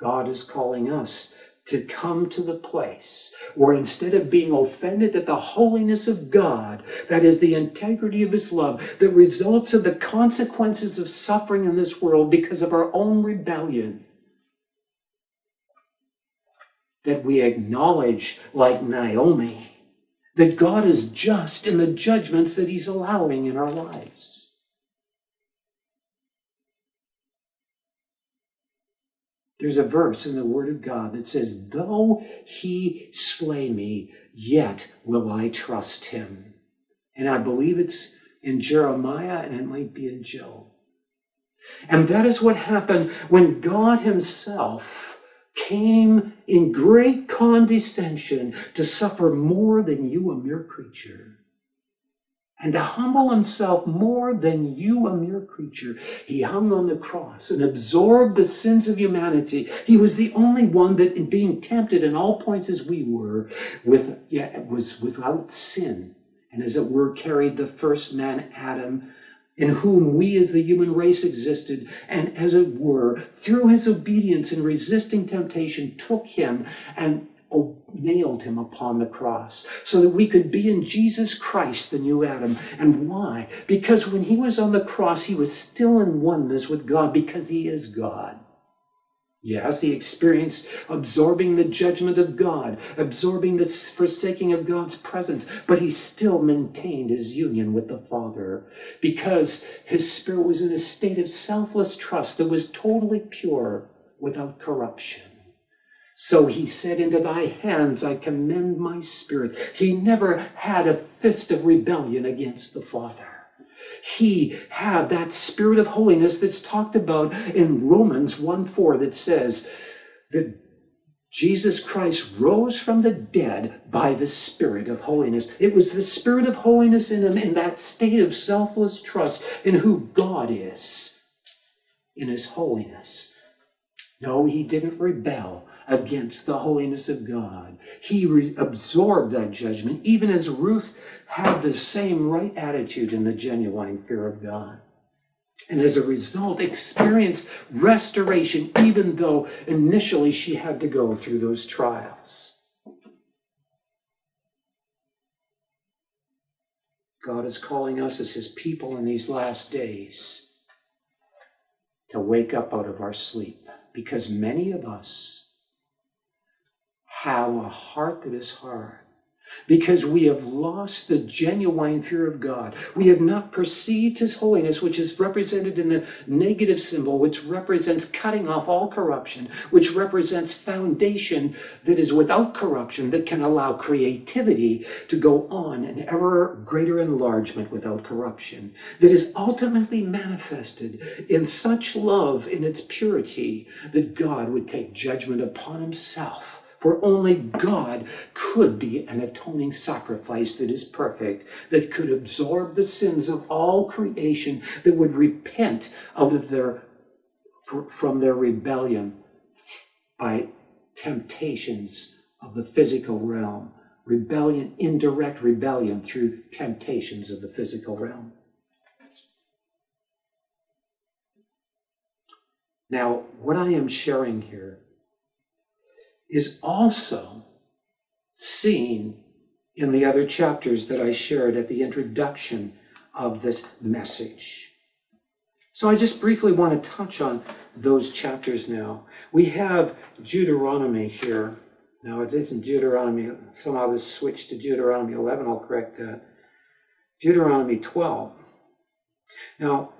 [SPEAKER 1] God is calling us to come to the place where instead of being offended at the holiness of God, that is the integrity of His love, that results of the consequences of suffering in this world because of our own rebellion, that we acknowledge, like Naomi, that God is just in the judgments that He's allowing in our lives. There's a verse in the Word of God that says, Though He slay me, yet will I trust Him. And I believe it's in Jeremiah and it might be in Job. And that is what happened when God Himself came in great condescension to suffer more than you, a mere creature, and to humble himself more than you, a mere creature. He hung on the cross and absorbed the sins of humanity. He was the only one that, in being tempted in all points as we were, with yeah, was without sin, and as it were, carried the first man, Adam in whom we as the human race existed, and as it were, through his obedience in resisting temptation, took him and nailed him upon the cross so that we could be in Jesus Christ, the new Adam. And why? Because when he was on the cross, he was still in oneness with God because he is God. Yes, he experienced absorbing the judgment of God, absorbing the forsaking of God's presence, but he still maintained his union with the Father because his spirit was in a state of selfless trust that was totally pure without corruption. So he said, Into thy hands I commend my spirit. He never had a fist of rebellion against the Father he had that spirit of holiness that's talked about in Romans 1 4 that says that Jesus Christ rose from the dead by the spirit of holiness. It was the spirit of holiness in him, in that state of selfless trust in who God is, in his holiness. No, he didn't rebel against the holiness of God. He re- absorbed that judgment, even as Ruth had the same right attitude in the genuine fear of God. And as a result, experience restoration, even though initially she had to go through those trials. God is calling us as his people in these last days to wake up out of our sleep because many of us have a heart that is hard because we have lost the genuine fear of God. We have not perceived His holiness, which is represented in the negative symbol, which represents cutting off all corruption, which represents foundation that is without corruption, that can allow creativity to go on in ever greater enlargement without corruption, that is ultimately manifested in such love in its purity that God would take judgment upon Himself for only God could be an atoning sacrifice that is perfect, that could absorb the sins of all creation, that would repent out of their from their rebellion by temptations of the physical realm. Rebellion, indirect rebellion through temptations of the physical realm. Now, what I am sharing here is also seen in the other chapters that I shared at the introduction of this message. So I just briefly want to touch on those chapters now. We have Deuteronomy here. Now it isn't Deuteronomy, somehow this switched to Deuteronomy 11, I'll correct that. Deuteronomy 12. Now,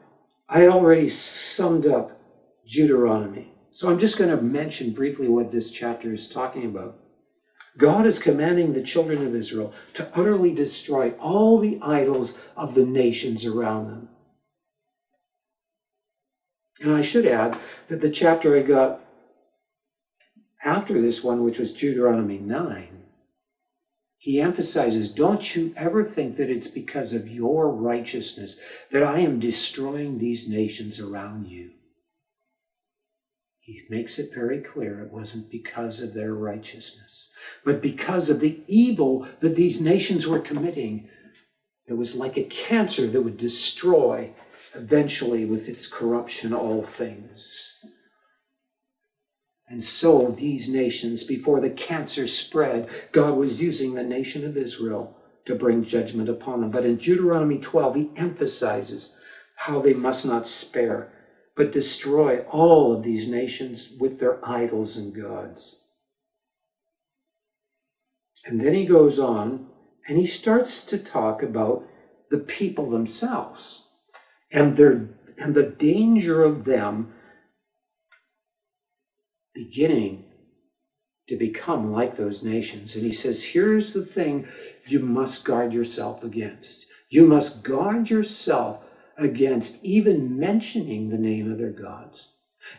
[SPEAKER 1] I already summed up Deuteronomy. So I'm just going to mention briefly what this chapter is talking about. God is commanding the children of Israel to utterly destroy all the idols of the nations around them. And I should add that the chapter I got after this one, which was Deuteronomy 9, he emphasizes don't you ever think that it's because of your righteousness that I am destroying these nations around you. He makes it very clear it wasn't because of their righteousness, but because of the evil that these nations were committing. It was like a cancer that would destroy eventually with its corruption all things. And so these nations, before the cancer spread, God was using the nation of Israel to bring judgment upon them. But in Deuteronomy 12, he emphasizes how they must not spare but destroy all of these nations with their idols and gods. And then he goes on and he starts to talk about the people themselves and their and the danger of them beginning to become like those nations. And he says, here's the thing you must guard yourself against. You must guard yourself against even mentioning the name of their gods.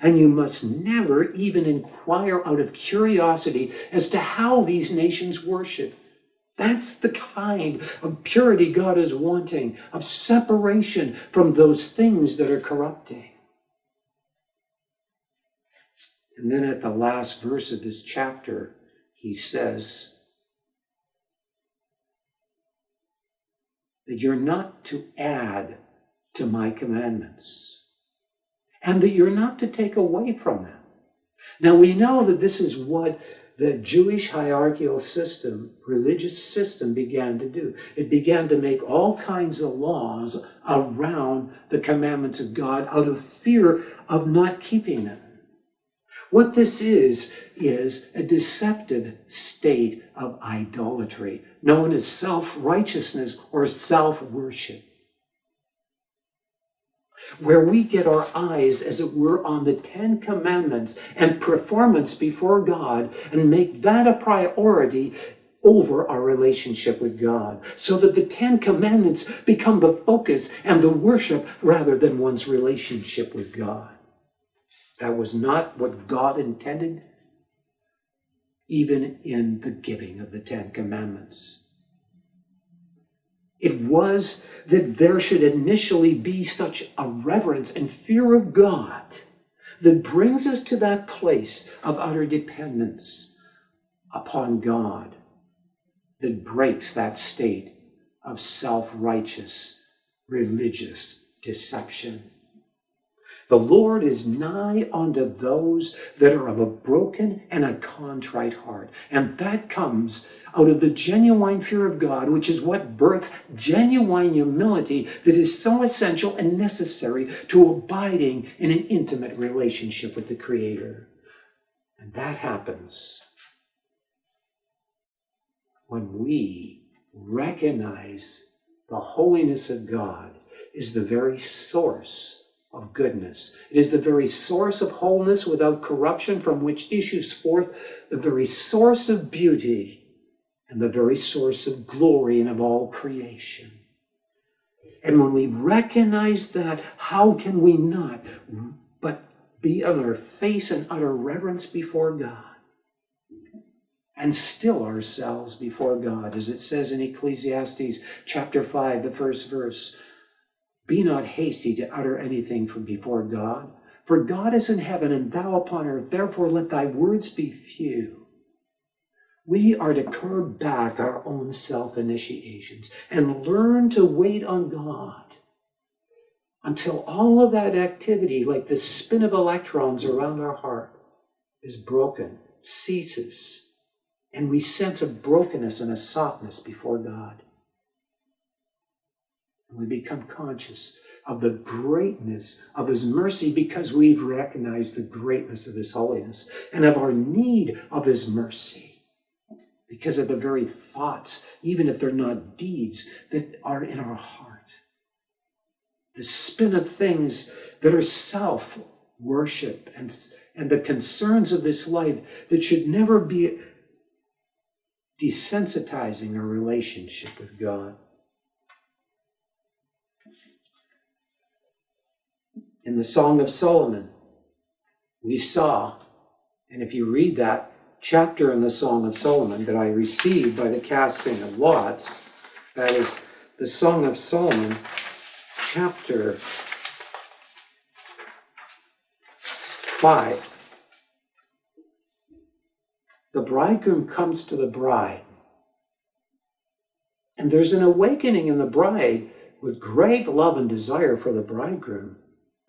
[SPEAKER 1] And you must never even inquire out of curiosity as to how these nations worship. That's the kind of purity God is wanting, of separation from those things that are corrupting. And then at the last verse of this chapter, he says that you're not to add to my commandments, and that you're not to take away from them. Now, we know that this is what the Jewish hierarchical system, religious system, began to do. It began to make all kinds of laws around the commandments of God out of fear of not keeping them. What this is, is a deceptive state of idolatry, known as self righteousness or self worship, where we get our eyes, as it were, on the Ten Commandments and performance before God and make that a priority over our relationship with God, so that the Ten Commandments become the focus and the worship rather than one's relationship with God. That was not what God intended, even in the giving of the Ten Commandments. It was that there should initially be such a reverence and fear of God that brings us to that place of utter dependence upon God that breaks that state of self righteous religious deception. The Lord is nigh unto those that are of a broken and a contrite heart. And that comes out of the genuine fear of God, which is what births genuine humility that is so essential and necessary to abiding in an intimate relationship with the Creator. And that happens when we recognize the holiness of God is the very source of goodness. It is the very source of wholeness without corruption from which issues forth the very source of beauty and the very source of glory and of all creation. And when we recognize that, how can we not but be on our face and utter reverence before God? and still ourselves before God, as it says in Ecclesiastes chapter 5, the first verse. Be not hasty to utter anything from before God, for God is in heaven and thou upon earth. Therefore, let thy words be few. We are to curb back our own self initiations and learn to wait on God until all of that activity, like the spin of electrons around our heart, is broken, ceases, and we sense a brokenness and a softness before God. We become conscious of the greatness of His mercy because we've recognized the greatness of His holiness and of our need of His mercy because of the very thoughts, even if they're not deeds, that are in our heart. The spin of things that are self worship and, and the concerns of this life that should never be desensitizing our relationship with God. In the Song of Solomon, we saw, and if you read that chapter in the Song of Solomon that I received by the casting of lots, that is the Song of Solomon, chapter 5. The bridegroom comes to the bride, and there's an awakening in the bride with great love and desire for the bridegroom.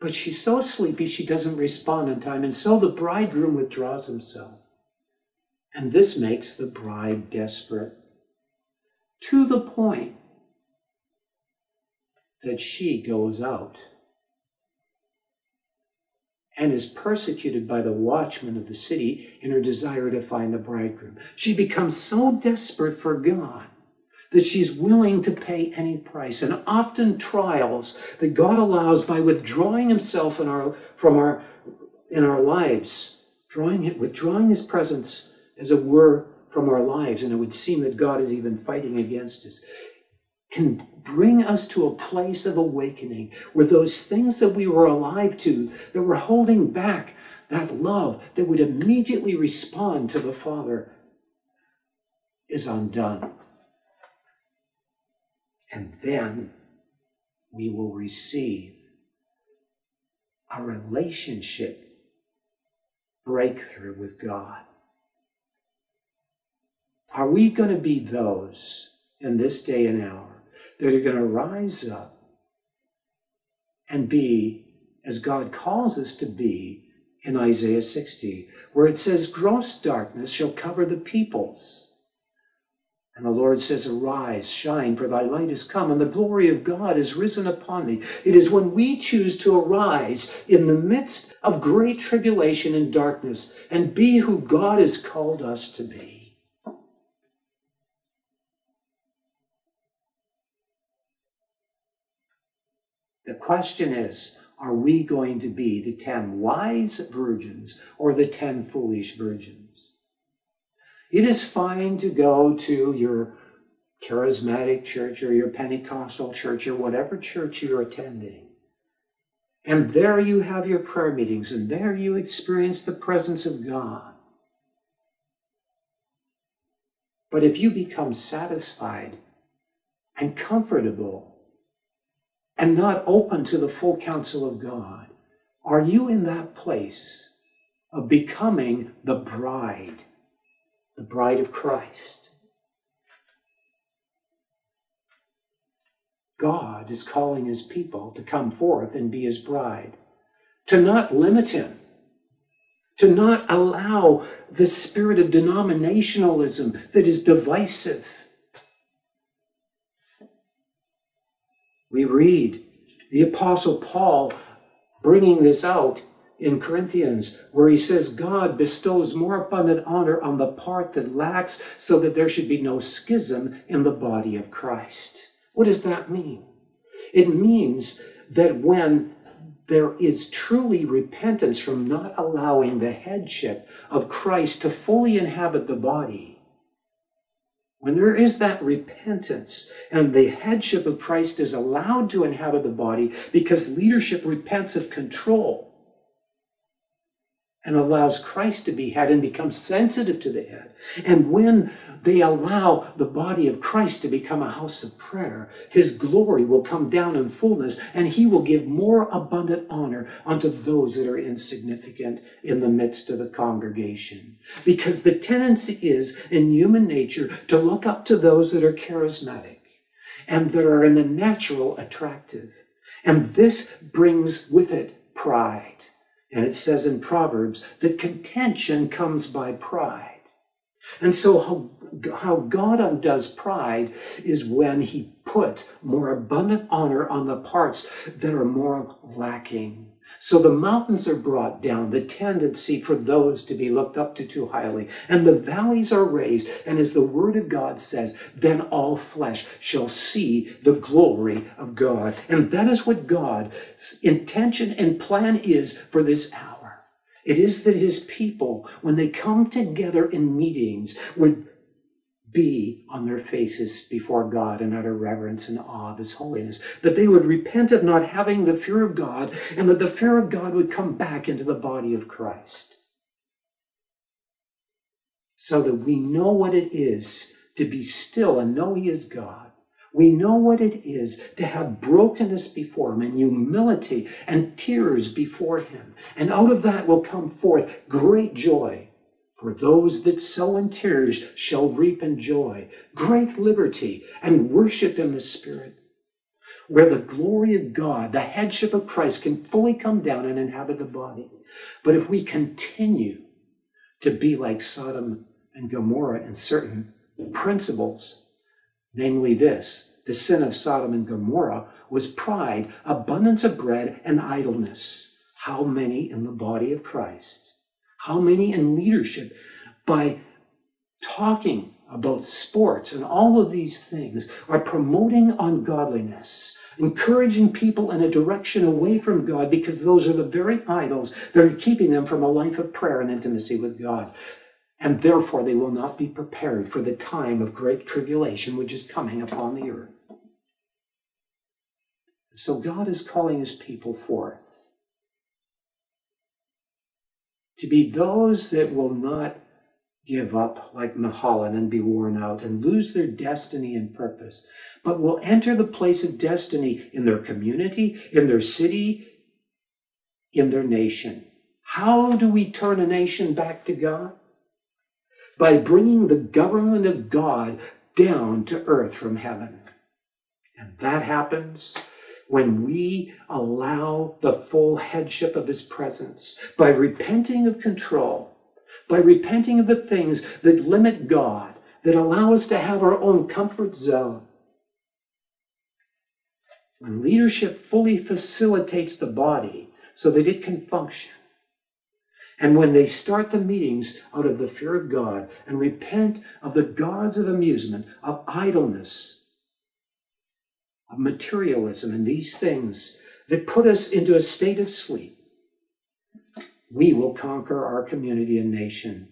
[SPEAKER 1] But she's so sleepy she doesn't respond in time, and so the bridegroom withdraws himself. And this makes the bride desperate to the point that she goes out and is persecuted by the watchmen of the city in her desire to find the bridegroom. She becomes so desperate for God that she's willing to pay any price. And often trials that God allows by withdrawing himself in our, from our, in our lives, drawing it, withdrawing his presence, as it were, from our lives, and it would seem that God is even fighting against us, can bring us to a place of awakening where those things that we were alive to, that were holding back that love that would immediately respond to the Father, is undone. And then we will receive a relationship breakthrough with God. Are we going to be those in this day and hour that are going to rise up and be as God calls us to be in Isaiah 60, where it says, Gross darkness shall cover the peoples And the Lord says, Arise, shine, for thy light is come, and the glory of God is risen upon thee. It is when we choose to arise in the midst of great tribulation and darkness and be who God has called us to be. The question is, are we going to be the ten wise virgins or the ten foolish virgins? It is fine to go to your charismatic church or your Pentecostal church or whatever church you're attending. And there you have your prayer meetings, and there you experience the presence of God. But if you become satisfied and comfortable and not open to the full counsel of God, are you in that place of becoming the bride, the bride of Christ? God is calling his people to come forth and be his bride, to not limit him, to not allow the spirit of denominationalism that is divisive We read the Apostle Paul bringing this out in Corinthians, where he says, God bestows more abundant honor on the part that lacks, so that there should be no schism in the body of Christ. What does that mean? It means that when there is truly repentance from not allowing the headship of Christ to fully inhabit the body, when there is that repentance and the headship of Christ is allowed to inhabit the body because leadership repents of control and allows Christ to be head and becomes sensitive to the head. And when they allow the body of Christ to become a house of prayer, his glory will come down in fullness and he will give more abundant honor unto those that are insignificant in the midst of the congregation. Because the tendency is in human nature to look up to those that are charismatic and that are in the natural attractive. And this brings with it pride. And it says in Proverbs that contention comes by pride. And so, how how God undoes pride is when he puts more abundant honor on the parts that are more lacking. So the mountains are brought down, the tendency for those to be looked up to too highly, and the valleys are raised. And as the word of God says, then all flesh shall see the glory of God. And that is what God's intention and plan is for this hour. It is that his people, when they come together in meetings, would be on their faces before God in utter reverence and awe of His holiness. That they would repent of not having the fear of God, and that the fear of God would come back into the body of Christ. So that we know what it is to be still and know He is God. We know what it is to have brokenness before Him and humility and tears before Him. And out of that will come forth great joy for those that sow in tears shall reap in joy, great liberty, and worship in the Spirit, where the glory of God, the headship of Christ, can fully come down and inhabit the body. But if we continue to be like Sodom and Gomorrah in certain principles, namely this the sin of Sodom and Gomorrah was pride, abundance of bread, and idleness. How many in the body of Christ? How many in leadership by talking about sports and all of these things are promoting ungodliness, encouraging people in a direction away from God because those are the very idols that are keeping them from a life of prayer and intimacy with God. And therefore, they will not be prepared for the time of great tribulation which is coming upon the earth. So, God is calling his people forth to be those that will not give up like Mahlon and be worn out and lose their destiny and purpose, but will enter the place of destiny in their community, in their city, in their nation. How do we turn a nation back to God? By bringing the government of God down to earth from heaven. And that happens when we allow the full headship of his presence by repenting of control, by repenting of the things that limit God that allow us to have our own comfort zone. When leadership fully facilitates the body so that it can function, and when they start the meetings out of the fear of God and repent of the gods of amusement, of idleness, materialism, and these things that put us into a state of sleep, we will conquer our community and nation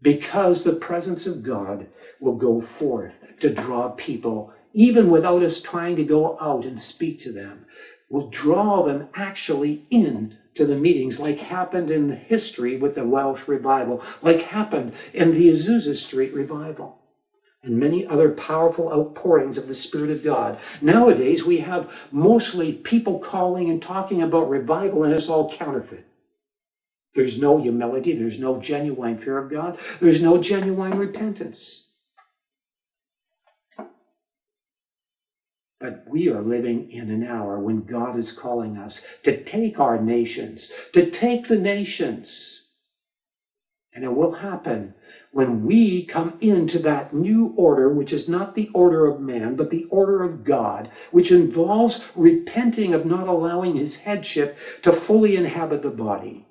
[SPEAKER 1] because the presence of God will go forth to draw people, even without us trying to go out and speak to them, will draw them actually in to the meetings, like happened in the history with the Welsh revival, like happened in the Azusa Street revival, and many other powerful outpourings of the Spirit of God. Nowadays, we have mostly people calling and talking about revival, and it's all counterfeit. There's no humility, there's no genuine fear of God, there's no genuine repentance. But we are living in an hour when God is calling us to take our nations, to take the nations. And it will happen when we come into that new order, which is not the order of man, but the order of God, which involves repenting of not allowing his headship to fully inhabit the body,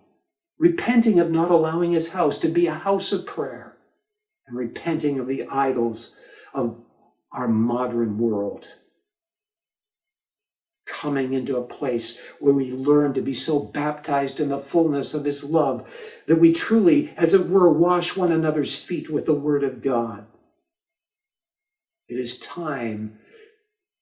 [SPEAKER 1] repenting of not allowing his house to be a house of prayer, and repenting of the idols of our modern world coming into a place where we learn to be so baptized in the fullness of His love that we truly, as it were, wash one another's feet with the Word of God. It is time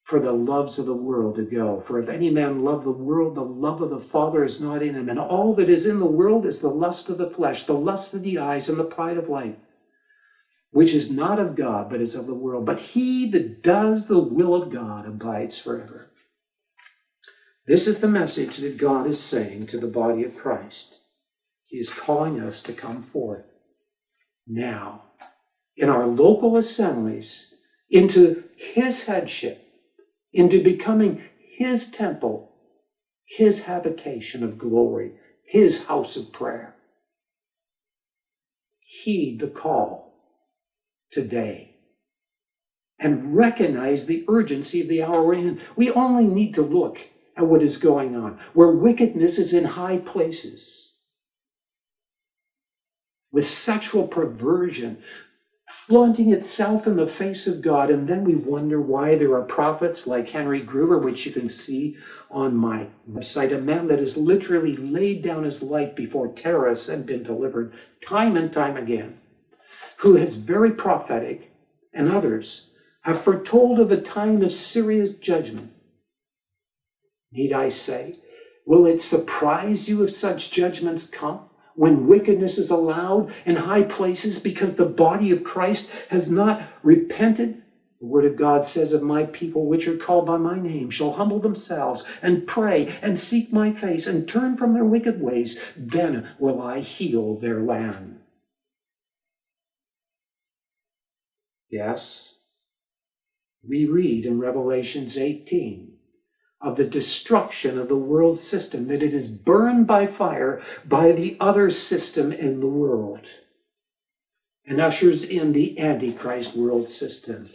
[SPEAKER 1] for the loves of the world to go. For if any man love the world, the love of the Father is not in him. And all that is in the world is the lust of the flesh, the lust of the eyes, and the pride of life, which is not of God, but is of the world. But he that does the will of God abides forever. This is the message that God is saying to the body of Christ. He is calling us to come forth now in our local assemblies into His headship, into becoming His temple, His habitation of glory, His house of prayer. Heed the call today and recognize the urgency of the hour we're in. We only need to look at what is going on, where wickedness is in high places, with sexual perversion flaunting itself in the face of God. And then we wonder why there are prophets like Henry Gruver, which you can see on my website, a man that has literally laid down his life before terrorists and been delivered time and time again, who is very prophetic, and others have foretold of a time of serious judgment Need I say? Will it surprise you if such judgments come? When wickedness is allowed in high places because the body of Christ has not repented? The word of God says, Of my people which are called by my name shall humble themselves and pray and seek my face and turn from their wicked ways, then will I heal their land. Yes, we read in Revelations 18 of the destruction of the world system, that it is burned by fire by the other system in the world and ushers in the Antichrist world system.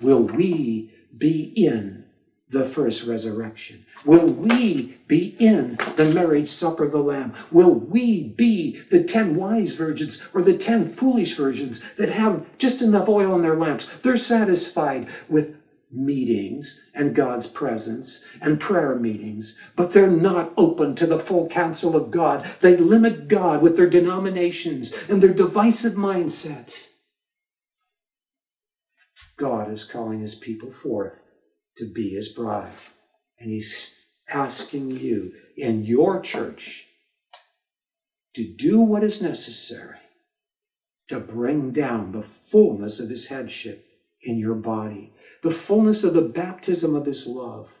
[SPEAKER 1] Will we be in the first resurrection? Will we be in the marriage supper of the Lamb? Will we be the ten wise virgins or the ten foolish virgins that have just enough oil in their lamps? They're satisfied with meetings and God's presence and prayer meetings, but they're not open to the full counsel of God. They limit God with their denominations and their divisive mindset. God is calling his people forth to be his bride, and he's asking you in your church to do what is necessary to bring down the fullness of his headship in your body the fullness of the baptism of his love.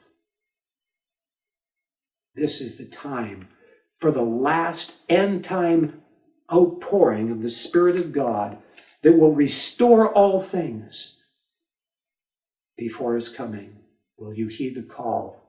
[SPEAKER 1] This is the time for the last end time outpouring of the Spirit of God that will restore all things before his coming. Will you heed the call?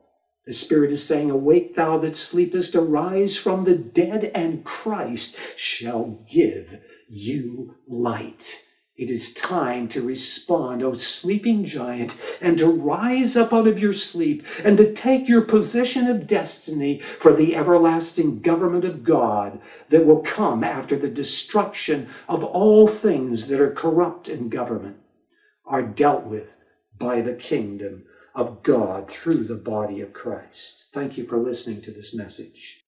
[SPEAKER 1] The Spirit is saying, Awake, thou that sleepest, arise from the dead, and Christ shall give you light. It is time to respond, O sleeping giant, and to rise up out of your sleep and to take your position of destiny for the everlasting government of God that will come after the destruction of all things that are corrupt in government, are dealt with by the kingdom of God through the body of Christ. Thank you for listening to this message.